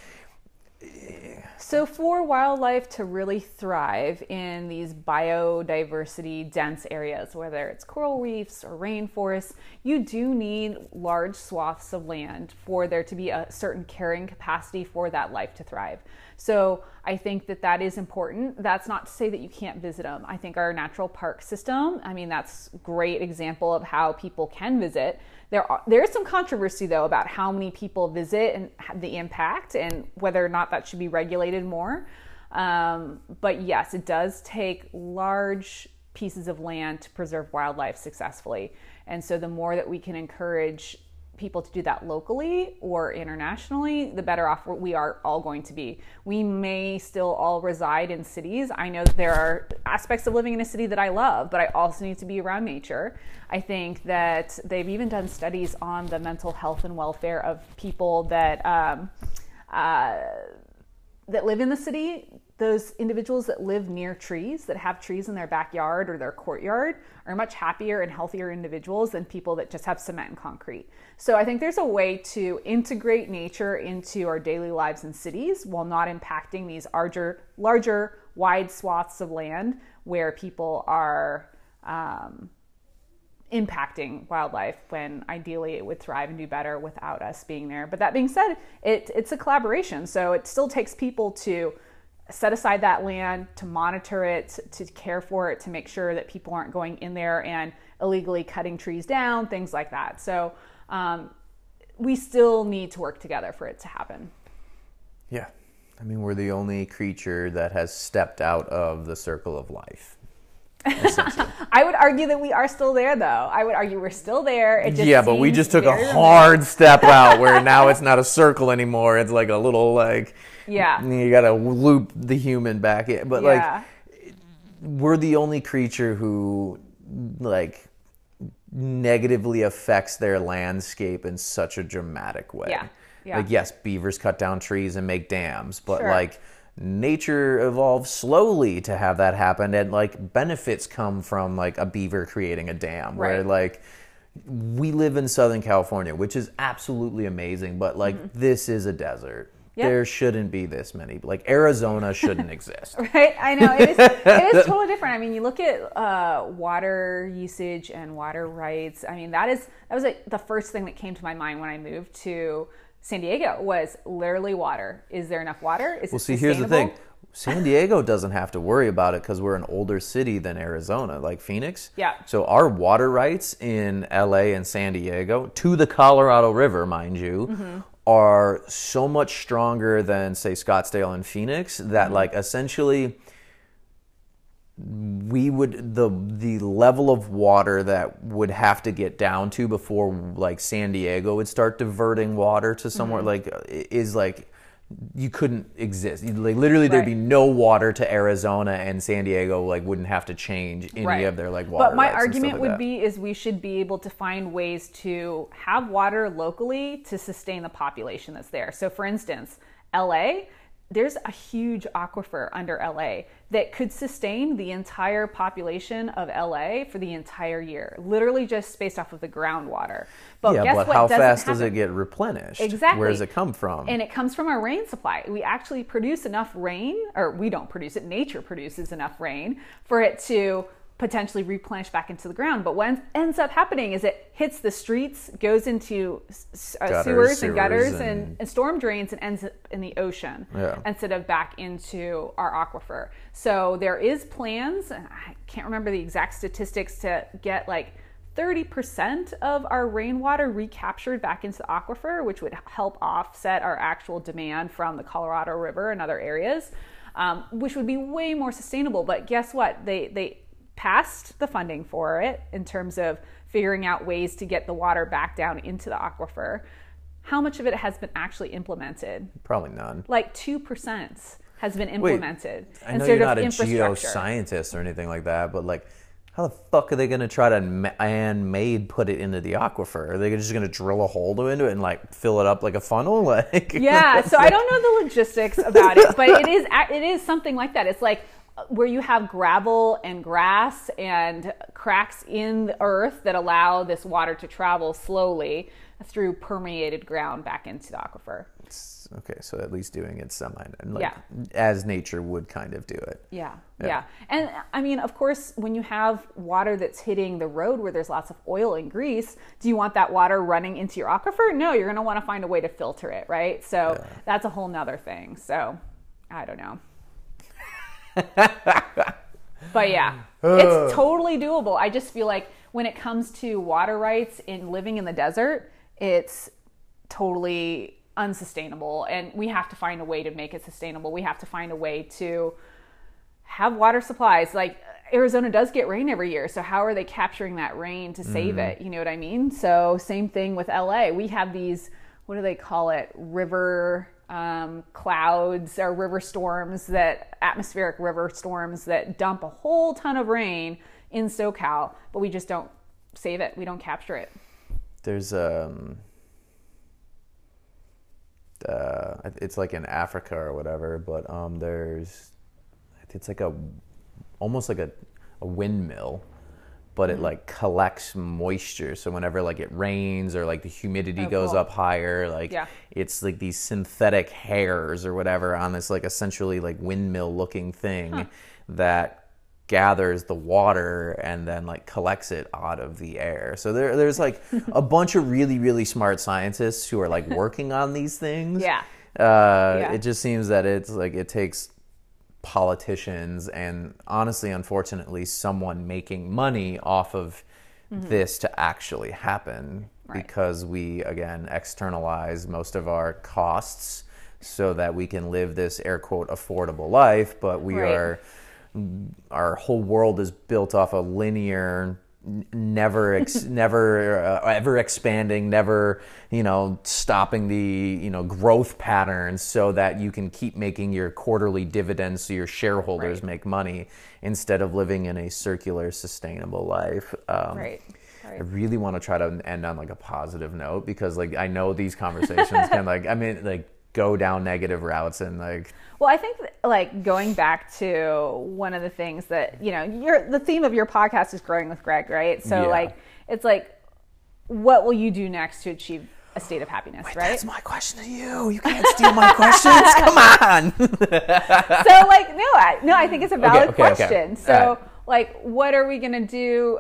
So, for wildlife to really thrive in these biodiversity dense areas, whether it's coral reefs or rainforests, you do need large swaths of land for there to be a certain carrying capacity for that life to thrive. So, I think that that is important. That's not to say that you can't visit them. I think our natural park system, I mean, that's great example of how people can visit. There, are, there is some controversy though about how many people visit and the impact and whether or not that should be regulated more. Um, but yes, it does take large pieces of land to preserve wildlife successfully. And so the more that we can encourage people to do that locally or internationally, the better off we are all going to be. We may still all reside in cities. I know there are aspects of living in a city that I love, but I also need to be around nature. I think that they've even done studies on the mental health and welfare of people that um, uh, that live in the city, those individuals that live near trees, that have trees in their backyard or their courtyard, are much happier and healthier individuals than people that just have cement and concrete. So I think there's a way to integrate nature into our daily lives in cities while not impacting these larger, larger, wide swaths of land where people are. Um, impacting wildlife when ideally it would thrive and do better without us being there. But that being said, it, it's a collaboration. So it still takes people to set aside that land, to monitor it, to care for it, to make sure that people aren't going in there and illegally cutting trees down, things like that. So um, we still need to work together for it to happen. Yeah. I mean, we're the only creature that has stepped out of the circle of life. *laughs* I would argue that we are still there, though. I would argue we're still there. It just yeah, but we just took a remote. hard step *laughs* out where now it's not a circle anymore. It's like a little like Yeah. you got to loop the human back in. But Yeah. like we're the only creature who like negatively affects their landscape in such a dramatic way. Yeah, yeah. Like yes, beavers cut down trees and make dams, but Sure. like nature evolves slowly to have that happen and like benefits come from like a beaver creating a dam right. where like we live in Southern California, which is absolutely amazing, but like this is a desert. Mm-hmm. Yeah. There shouldn't be this many. Like Arizona shouldn't *laughs* exist. right? I know it is. it is *laughs* totally different. I mean, you look at uh, water usage and water rights. I mean, that is that was like the first thing that came to my mind when I moved to San Diego was literally water. Is there enough water? Is Well, it see, here's the thing. San Diego doesn't have to worry about it because we're an older city than Arizona, like Phoenix. Yeah. So our water rights in LA and San Diego to the Colorado River, mind you, Mm-hmm. are so much stronger than say Scottsdale and Phoenix that Mm-hmm. like essentially we would the the level of water that would have to get down to before like San Diego would start diverting water to somewhere Mm-hmm. like is like you couldn't exist. Like literally, there'd be no water to Arizona, and San Diego like wouldn't have to change any Right. of their like water. But my rights and stuff argument like would that. be is we should be able to find ways to have water locally to sustain the population that's there. So for instance, LA, there's a huge aquifer under LA that could sustain the entire population of LA for the entire year, literally just based off of the groundwater. But yeah, guess but what? how fast does it get replenished? Exactly. Where does it come from? And it comes from our rain supply. We actually produce enough rain, or we don't produce it, nature produces enough rain for it to potentially replenish back into the ground. But what ends up happening is it hits the streets, goes into s- uh, Gutters, sewers and gutters and, and- and storm drains and ends up in the ocean Yeah. instead of back into our aquifer. So there is plans, and I can't remember the exact statistics to get like 30% of our rainwater recaptured back into the aquifer, which would help offset our actual demand from the Colorado River and other areas, um, which would be way more sustainable. But guess what? They they passed the funding for it in terms of figuring out ways to get the water back down into the aquifer. How much of it has been actually implemented? Probably none. Like two percent has been implemented. Wait, I know you're not a geoscientist or anything like that, but like, how the fuck are they going to try to man-made put it into the aquifer? Are they just going to drill a hole into it and like fill it up like a funnel? *laughs* Like, yeah so i *laughs* don't know the logistics about it but it is it is something like that it's like where you have gravel and grass and cracks in the earth that allow this water to travel slowly through permeated ground back into the aquifer. Okay, so at least doing it semi, like, Yeah. as nature would kind of do it. yeah, Yeah. yeah. And i mean of course when you have water that's hitting the road where there's lots of oil and grease do you want that water running into your aquifer? No you're going to want to find a way to filter it right? So that's a whole nother thing. So i don't know but yeah it's totally doable. I just feel like when it comes to water rights in living in the desert it's totally unsustainable. And we have to find a way to make it sustainable. We have to find a way to have water supplies. Like arizona does get rain every year so how are they capturing that rain to save mm-hmm. it? You know what i mean? So same thing with la we have these what do they call it? River um, clouds or river storms that atmospheric river storms that dump a whole ton of rain in socal but we just don't save it. We don't capture it. There's um, uh, it's like in Africa or whatever, but um, there's it's like a almost like a, a windmill, but Mm-hmm. it like collects moisture. So whenever like it rains or like the humidity Oh, goes cool. up higher, like Yeah. it's like these synthetic hairs or whatever on this like essentially like windmill looking thing that gathers the water and then like collects it out of the air. So there there's like a *laughs* bunch of really really smart scientists who are like working on these things. Yeah. Uh, Yeah. It just seems that it's like it takes politicians and honestly, unfortunately, someone making money off of mm-hmm. this to actually happen Right. because we again externalize most of our costs so that we can live this air quote affordable life, but we Right. are our whole world is built off a linear never ex- *laughs* never uh, ever expanding never you know stopping the you know growth patterns so that you can keep making your quarterly dividends so your shareholders Right. make money instead of living in a circular sustainable life um, Right. I really want to try to end on like a positive note because like I know these conversations can like I mean like go down negative routes and like Well, I think like going back to one of the things that you know, your the theme of your podcast is growing with Greg, right? So Yeah. like it's like, what will you do next to achieve a state of happiness, right? that's my question to you. You can't steal my questions. *laughs* Come on. so like no I, no i think it's a valid okay, okay. question so All right. like what are we going to do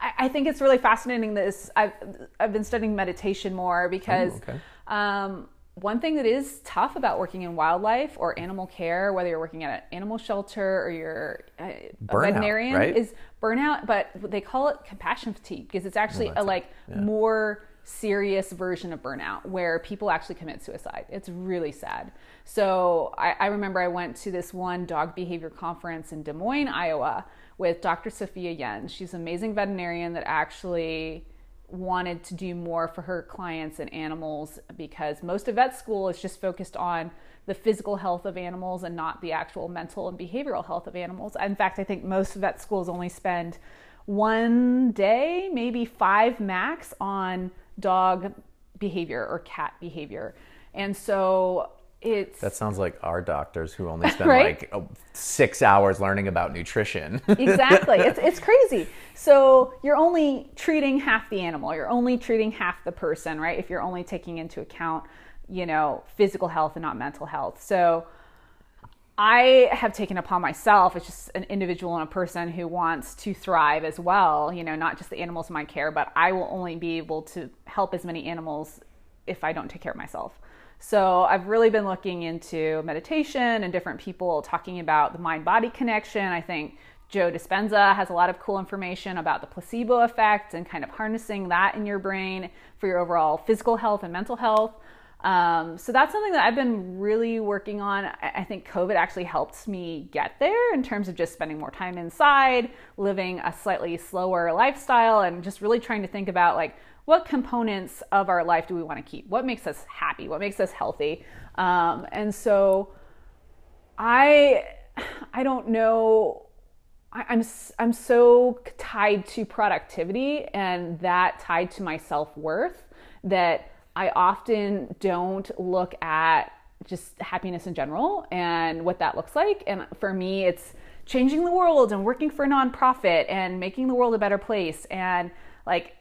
I, I think it's really fascinating this i've i've been studying meditation more because Ooh, okay. um, one thing that is tough about working in wildlife or animal care whether you're working at an animal shelter or you're uh, a Burnout, veterinarian right? is burnout but they call it compassion fatigue because it's actually a like more serious version of burnout where people actually commit suicide. It's really sad. So I, I remember i went to this one dog behavior conference in des moines iowa with dr sophia yin she's an amazing veterinarian that actually wanted to do more for her clients and animals because most of vet school is just focused on the physical health of animals and not the actual mental and behavioral health of animals. In fact, I think most vet schools only spend one day, maybe five max, on dog behavior or cat behavior. And so it's That sounds like our doctors who only *laughs* spend Right? like oh, six hours learning about nutrition. *laughs* exactly. It's, it's crazy. So you're only treating half the animal. You're only treating half the person right? If you're only taking into account you know physical health and not mental health. So i have taken upon myself as just an individual and a person who wants to thrive as well you know not just the animals in my care but i will only be able to help as many animals if i don't take care of myself so I've really been looking into meditation and different people talking about the mind body connection. I think Joe Dispenza has a lot of cool information about the placebo effect and kind of harnessing that in your brain for your overall physical health and mental health. Um, so that's something that I've been really working on. I I think COVID actually helped me get there in terms of just spending more time inside, living a slightly slower lifestyle, and just really trying to think about like what components of our life do we want to keep? What makes us happy? What makes us healthy? Um, and so I I don't know. I, I'm I'm so tied to productivity and that tied to my self worth that I often don't look at just happiness in general and what that looks like. And for me, it's changing the world and working for a nonprofit and making the world a better place and like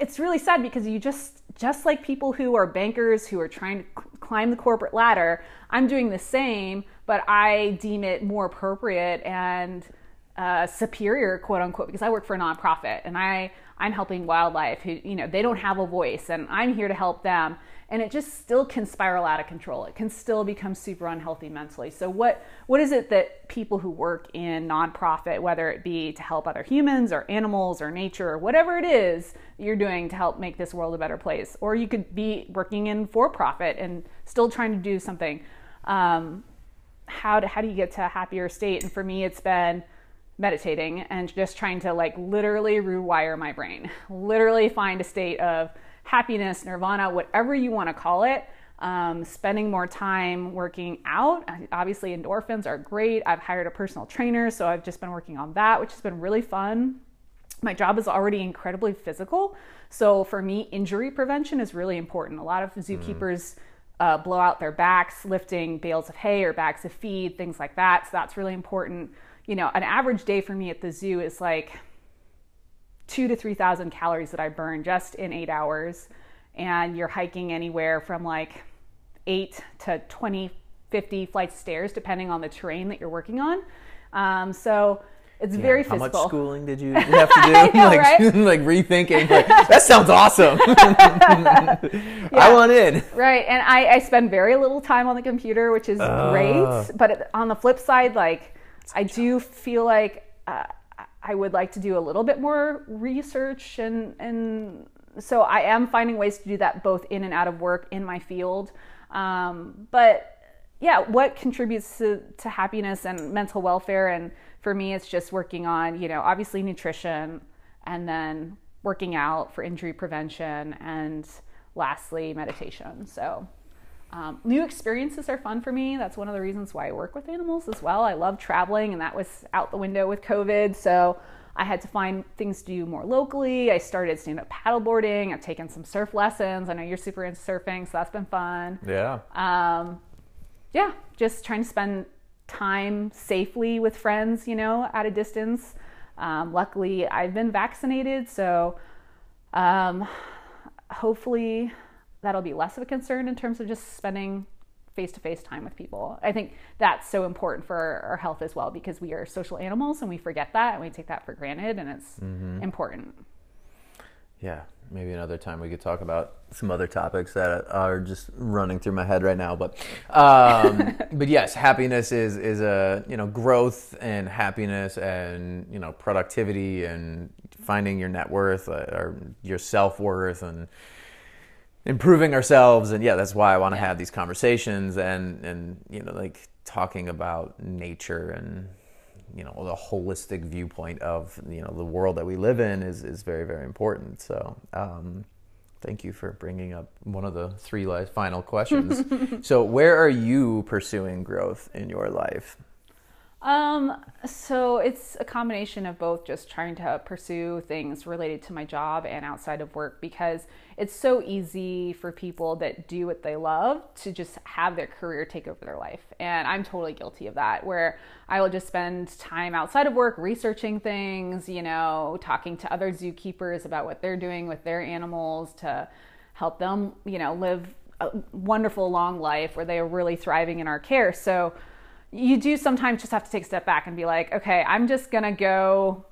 it's really sad because you just just like people who are bankers who are trying to climb the corporate ladder i'm doing the same but i deem it more appropriate and uh, superior quote unquote because i work for a nonprofit and i i'm helping wildlife who you know they don't have a voice and i'm here to help them and it just still can spiral out of control. It can still become super unhealthy mentally. So what what is it that people who work in nonprofit whether it be to help other humans or animals or nature or whatever it is you're doing to help make this world a better place or you could be working in for profit and still trying to do something um, how, to, how do you get to a happier state? And for me it's been meditating and just trying to like literally rewire my brain literally find a state of happiness nirvana whatever you want to call it um, spending more time working out. Obviously endorphins are great. I've hired a personal trainer so i've just been working on that which has been really fun. My job is already incredibly physical so for me injury prevention is really important. A lot of zookeepers uh, blow out their backs lifting bales of hay or bags of feed things like that so that's really important. You know an average day for me at the zoo is like two to three thousand calories that i burn just in eight hours and you're hiking anywhere from like eight to 20 50 flights of stairs depending on the terrain that you're working on um, so it's very physical. How much schooling did you *laughs* have to do? Know, *laughs* like, right? *laughs* like rethinking. Like, that sounds awesome. I want in. Right, and I, I spend very little time on the computer, which is Ah. great. But on the flip side, like I do feel like uh, I would like to do a little bit more research, and and so I am finding ways to do that both in and out of work in my field. Um, but yeah, what contributes to, to happiness and mental welfare? And for me, it's just working on, you know, obviously nutrition and then working out for injury prevention and lastly, meditation. So, um, new experiences are fun for me. That's one of the reasons why I work with animals as well. I love traveling, and that was out the window with COVID. So, I had to find things to do more locally. I started stand up paddleboarding. I've taken some surf lessons. I know you're super into surfing, so that's been fun. Yeah. Um, yeah, just trying to spend time safely with friends, you know, at a distance. Um, luckily, I've been vaccinated, so um, hopefully that'll be less of a concern in terms of just spending face to face time with people. I think that's so important for our, health as well because we are social animals and we forget that and we take that for granted and it's mm-hmm. important. Yeah, maybe another time we could talk about some other topics that are just running through my head right now. But, um, *laughs* but yes, happiness is is a you know growth and happiness and you know productivity and finding your net worth uh, or your self worth and improving ourselves and yeah that's why i want to yeah. have these conversations and and you know like talking about nature and you know the holistic viewpoint of you know the world that we live in is is very very important. So um, thank you for bringing up one of the three final questions. *laughs* So where are you pursuing growth in your life um, so it's a combination of both just trying to pursue things related to my job and outside of work because it's so easy for people that do what they love to just have their career take over their life. And I'm totally guilty of that, where I will just spend time outside of work researching things, you know, talking to other zookeepers about what they're doing with their animals to help them, you know, live a wonderful long life where they are really thriving in our care. So, you do sometimes just have to take a step back and be like, okay, I'm just gonna go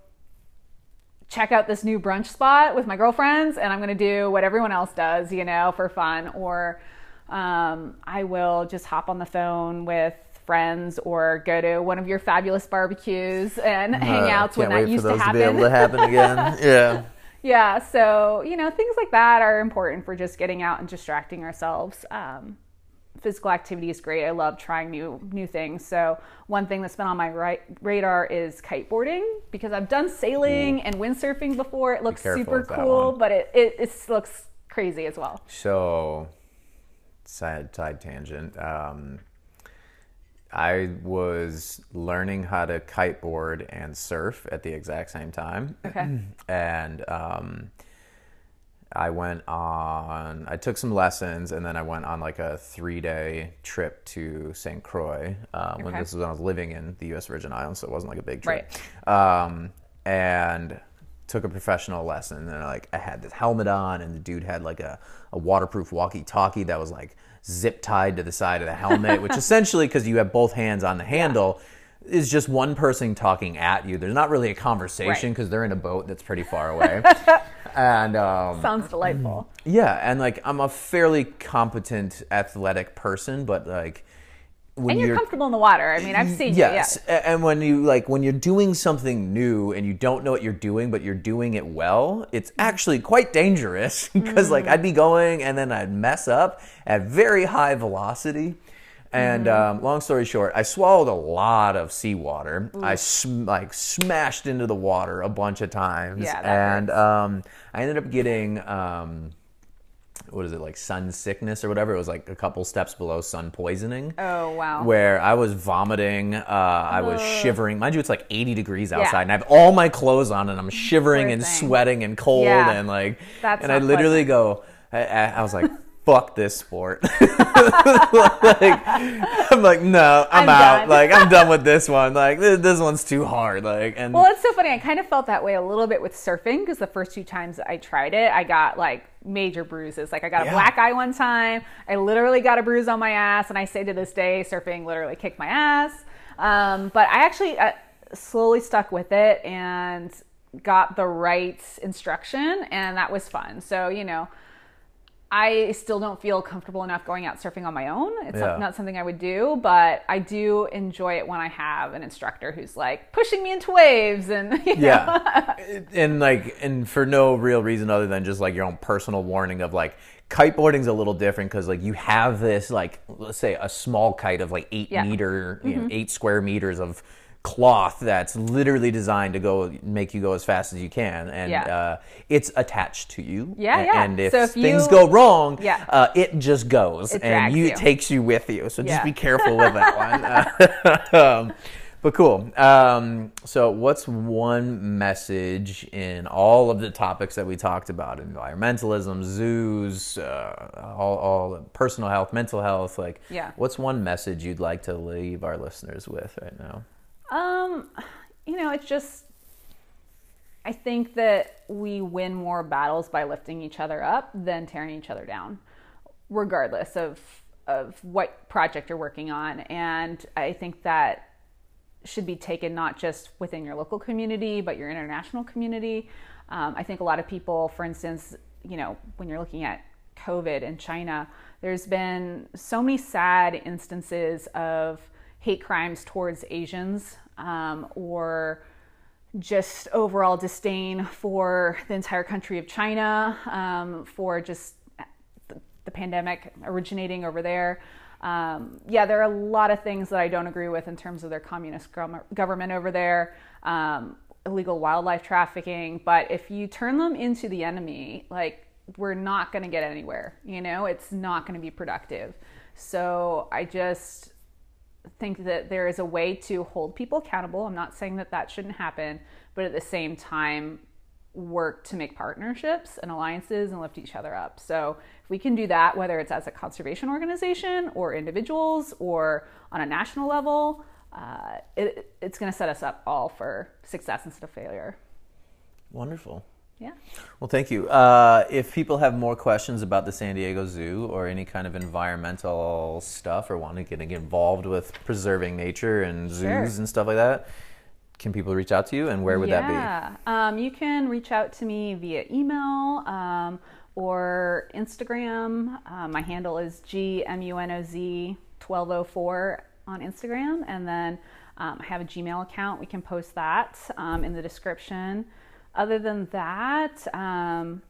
check out this new brunch spot with my girlfriends and I'm gonna do what everyone else does, you know, for fun. Or um, I will just hop on the phone with friends or go to one of your fabulous barbecues and uh, hangouts when that used to happen. To, to happen *laughs* again. yeah. Yeah. So, you know, things like that are important for just getting out and distracting ourselves. Um, physical activity is great. I love trying new new things. So one thing that's been on my right, radar is kiteboarding because I've done sailing and windsurfing before. It looks super cool, but it, it, it looks crazy as well. So side side tangent. Um, I was learning how to kiteboard and surf at the exact same time. Okay. *clears throat* and um, I went on, I took some lessons and then I went on like a three day trip to St. Croix um, okay. when this was when I was living in the U.S. Virgin Islands, so it wasn't like a big trip. Right. Um, and took a professional lesson and like I had this helmet on and the dude had like a, a waterproof walkie talkie that was like zip tied to the side of the helmet, which *laughs* essentially, because you have both hands on the handle, yeah. Is just one person talking at you. There's not really a conversation because right. they're in a boat that's pretty far away. *laughs* and um, sounds delightful. *clears throat* Yeah, and like I'm a fairly competent athletic person, but like when and you're, you're, comfortable in the water. I mean, I've seen yes. you. Yes, and when you like when you're doing something new and you don't know what you're doing, but you're doing it well, it's actually quite dangerous *laughs* because mm. like I'd be going and then I'd mess up at very high velocity. And mm-hmm. um, long story short, I swallowed a lot of seawater. I sm- like smashed into the water a bunch of times, yeah, that and um, I ended up getting um, what is it like sun sickness or whatever. It was like a couple steps below sun poisoning. Oh wow! Where I was vomiting, uh, I was shivering. Mind you, it's like 80 degrees outside, and I have all my clothes on, and I'm shivering and sweating and cold, yeah. and like, That's and I literally go. I, I was like fuck this sport. *laughs* like, I'm like, no, I'm, I'm out. Done. Like, I'm done with this one. Like, this, this, one's too hard. Like, and well, it's so funny. I kind of felt that way a little bit with surfing because the first two times I tried it, I got like major bruises. Like, I got a yeah. black eye one time. I literally got a bruise on my ass, and I say to this day, surfing literally kicked my ass. Um, but I actually uh, slowly stuck with it and got the right instruction, and that was fun. So, you know I still don't feel comfortable enough going out surfing on my own. It's yeah. not, something I would do, but I do enjoy it when I have an instructor who's like pushing me into waves and *laughs* yeah, and like and for no real reason other than just like your own personal warning of like kiteboarding's a little different because like you have this like let's say a small kite of like eight Yeah. Mm-hmm. meter, you know, eight square meters of cloth that's literally designed to go make you go as fast as you can, and Yeah. uh, it's attached to you. Yeah, A- yeah. And if, So if things you- go wrong, Yeah. uh, it just goes It and you you. takes you with you. So just be careful with that *laughs* one. *laughs* um, but cool. Um, so, what's one message in all of the topics that we talked about? Environmentalism, zoos, uh, all, all personal health, mental health. Like, Yeah. what's one message you'd like to leave our listeners with right now? Um, you know, it's just I think that we win more battles by lifting each other up than tearing each other down, regardless of of what project you're working on. And I think that should be taken not just within your local community, but your international community. Um, I think a lot of people, for instance, you know, when you're looking at COVID in China, there's been so many sad instances of hate crimes towards Asians um, or just overall disdain for the entire country of China, um, for just the, pandemic originating over there. Um, yeah, there are a lot of things that I don't agree with in terms of their communist gov- government over there, um, illegal wildlife trafficking. But if you turn them into the enemy, like we're not going to get anywhere. You know, it's not going to be productive. So I just think that there is a way to hold people accountable. I'm not saying that that shouldn't happen, but at the same time, work to make partnerships and alliances and lift each other up. So if we can do that, whether it's as a conservation organization or individuals or on a national level, uh, it, it's going to set us up all for success instead of failure. Wonderful. Yeah. Well, thank you. Uh, if people have more questions about the San Diego Zoo or any kind of environmental stuff or want to get involved with preserving nature and zoos Sure. and stuff like that, can people reach out to you and where would that be? yeah. Um, you can reach out to me via email um, or Instagram. Uh, my handle is GMUNOZ1204 on Instagram. And then um, I have a Gmail account. We can post that um, in the description. Other than that, um,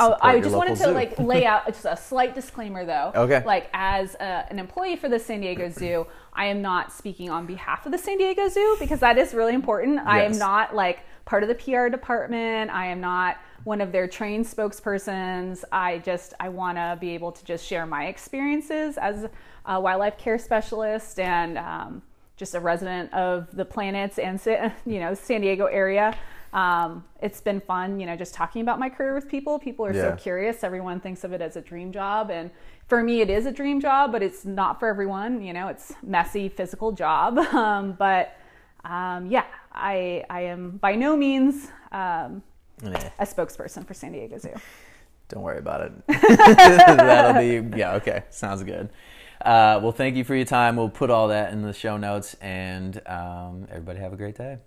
Oh, I just wanted to zoo. like lay out just a slight disclaimer though. *laughs* Okay. Like as a, an employee for the San Diego Zoo, I am not speaking on behalf of the San Diego Zoo because that is really important. Yes. I am not like part of the PR department. I am not one of their trained spokespersons. I just I want to be able to just share my experiences as a wildlife care specialist and um, just a resident of the planets and *laughs* you know San Diego area. Um, it's been fun, you know, just talking about my career with people. People are Yeah. so curious. Everyone thinks of it as a dream job, and for me, it is a dream job, but it's not for everyone. You know, it's messy, physical job. *laughs* Um, but um, yeah, I I am by no means um, be? Eh, a spokesperson for San Diego Zoo. don't worry about it. *laughs* That'll be, yeah, okay. Sounds good. Uh, well, thank you for your time. We'll put all that in the show notes and um, everybody have a great day.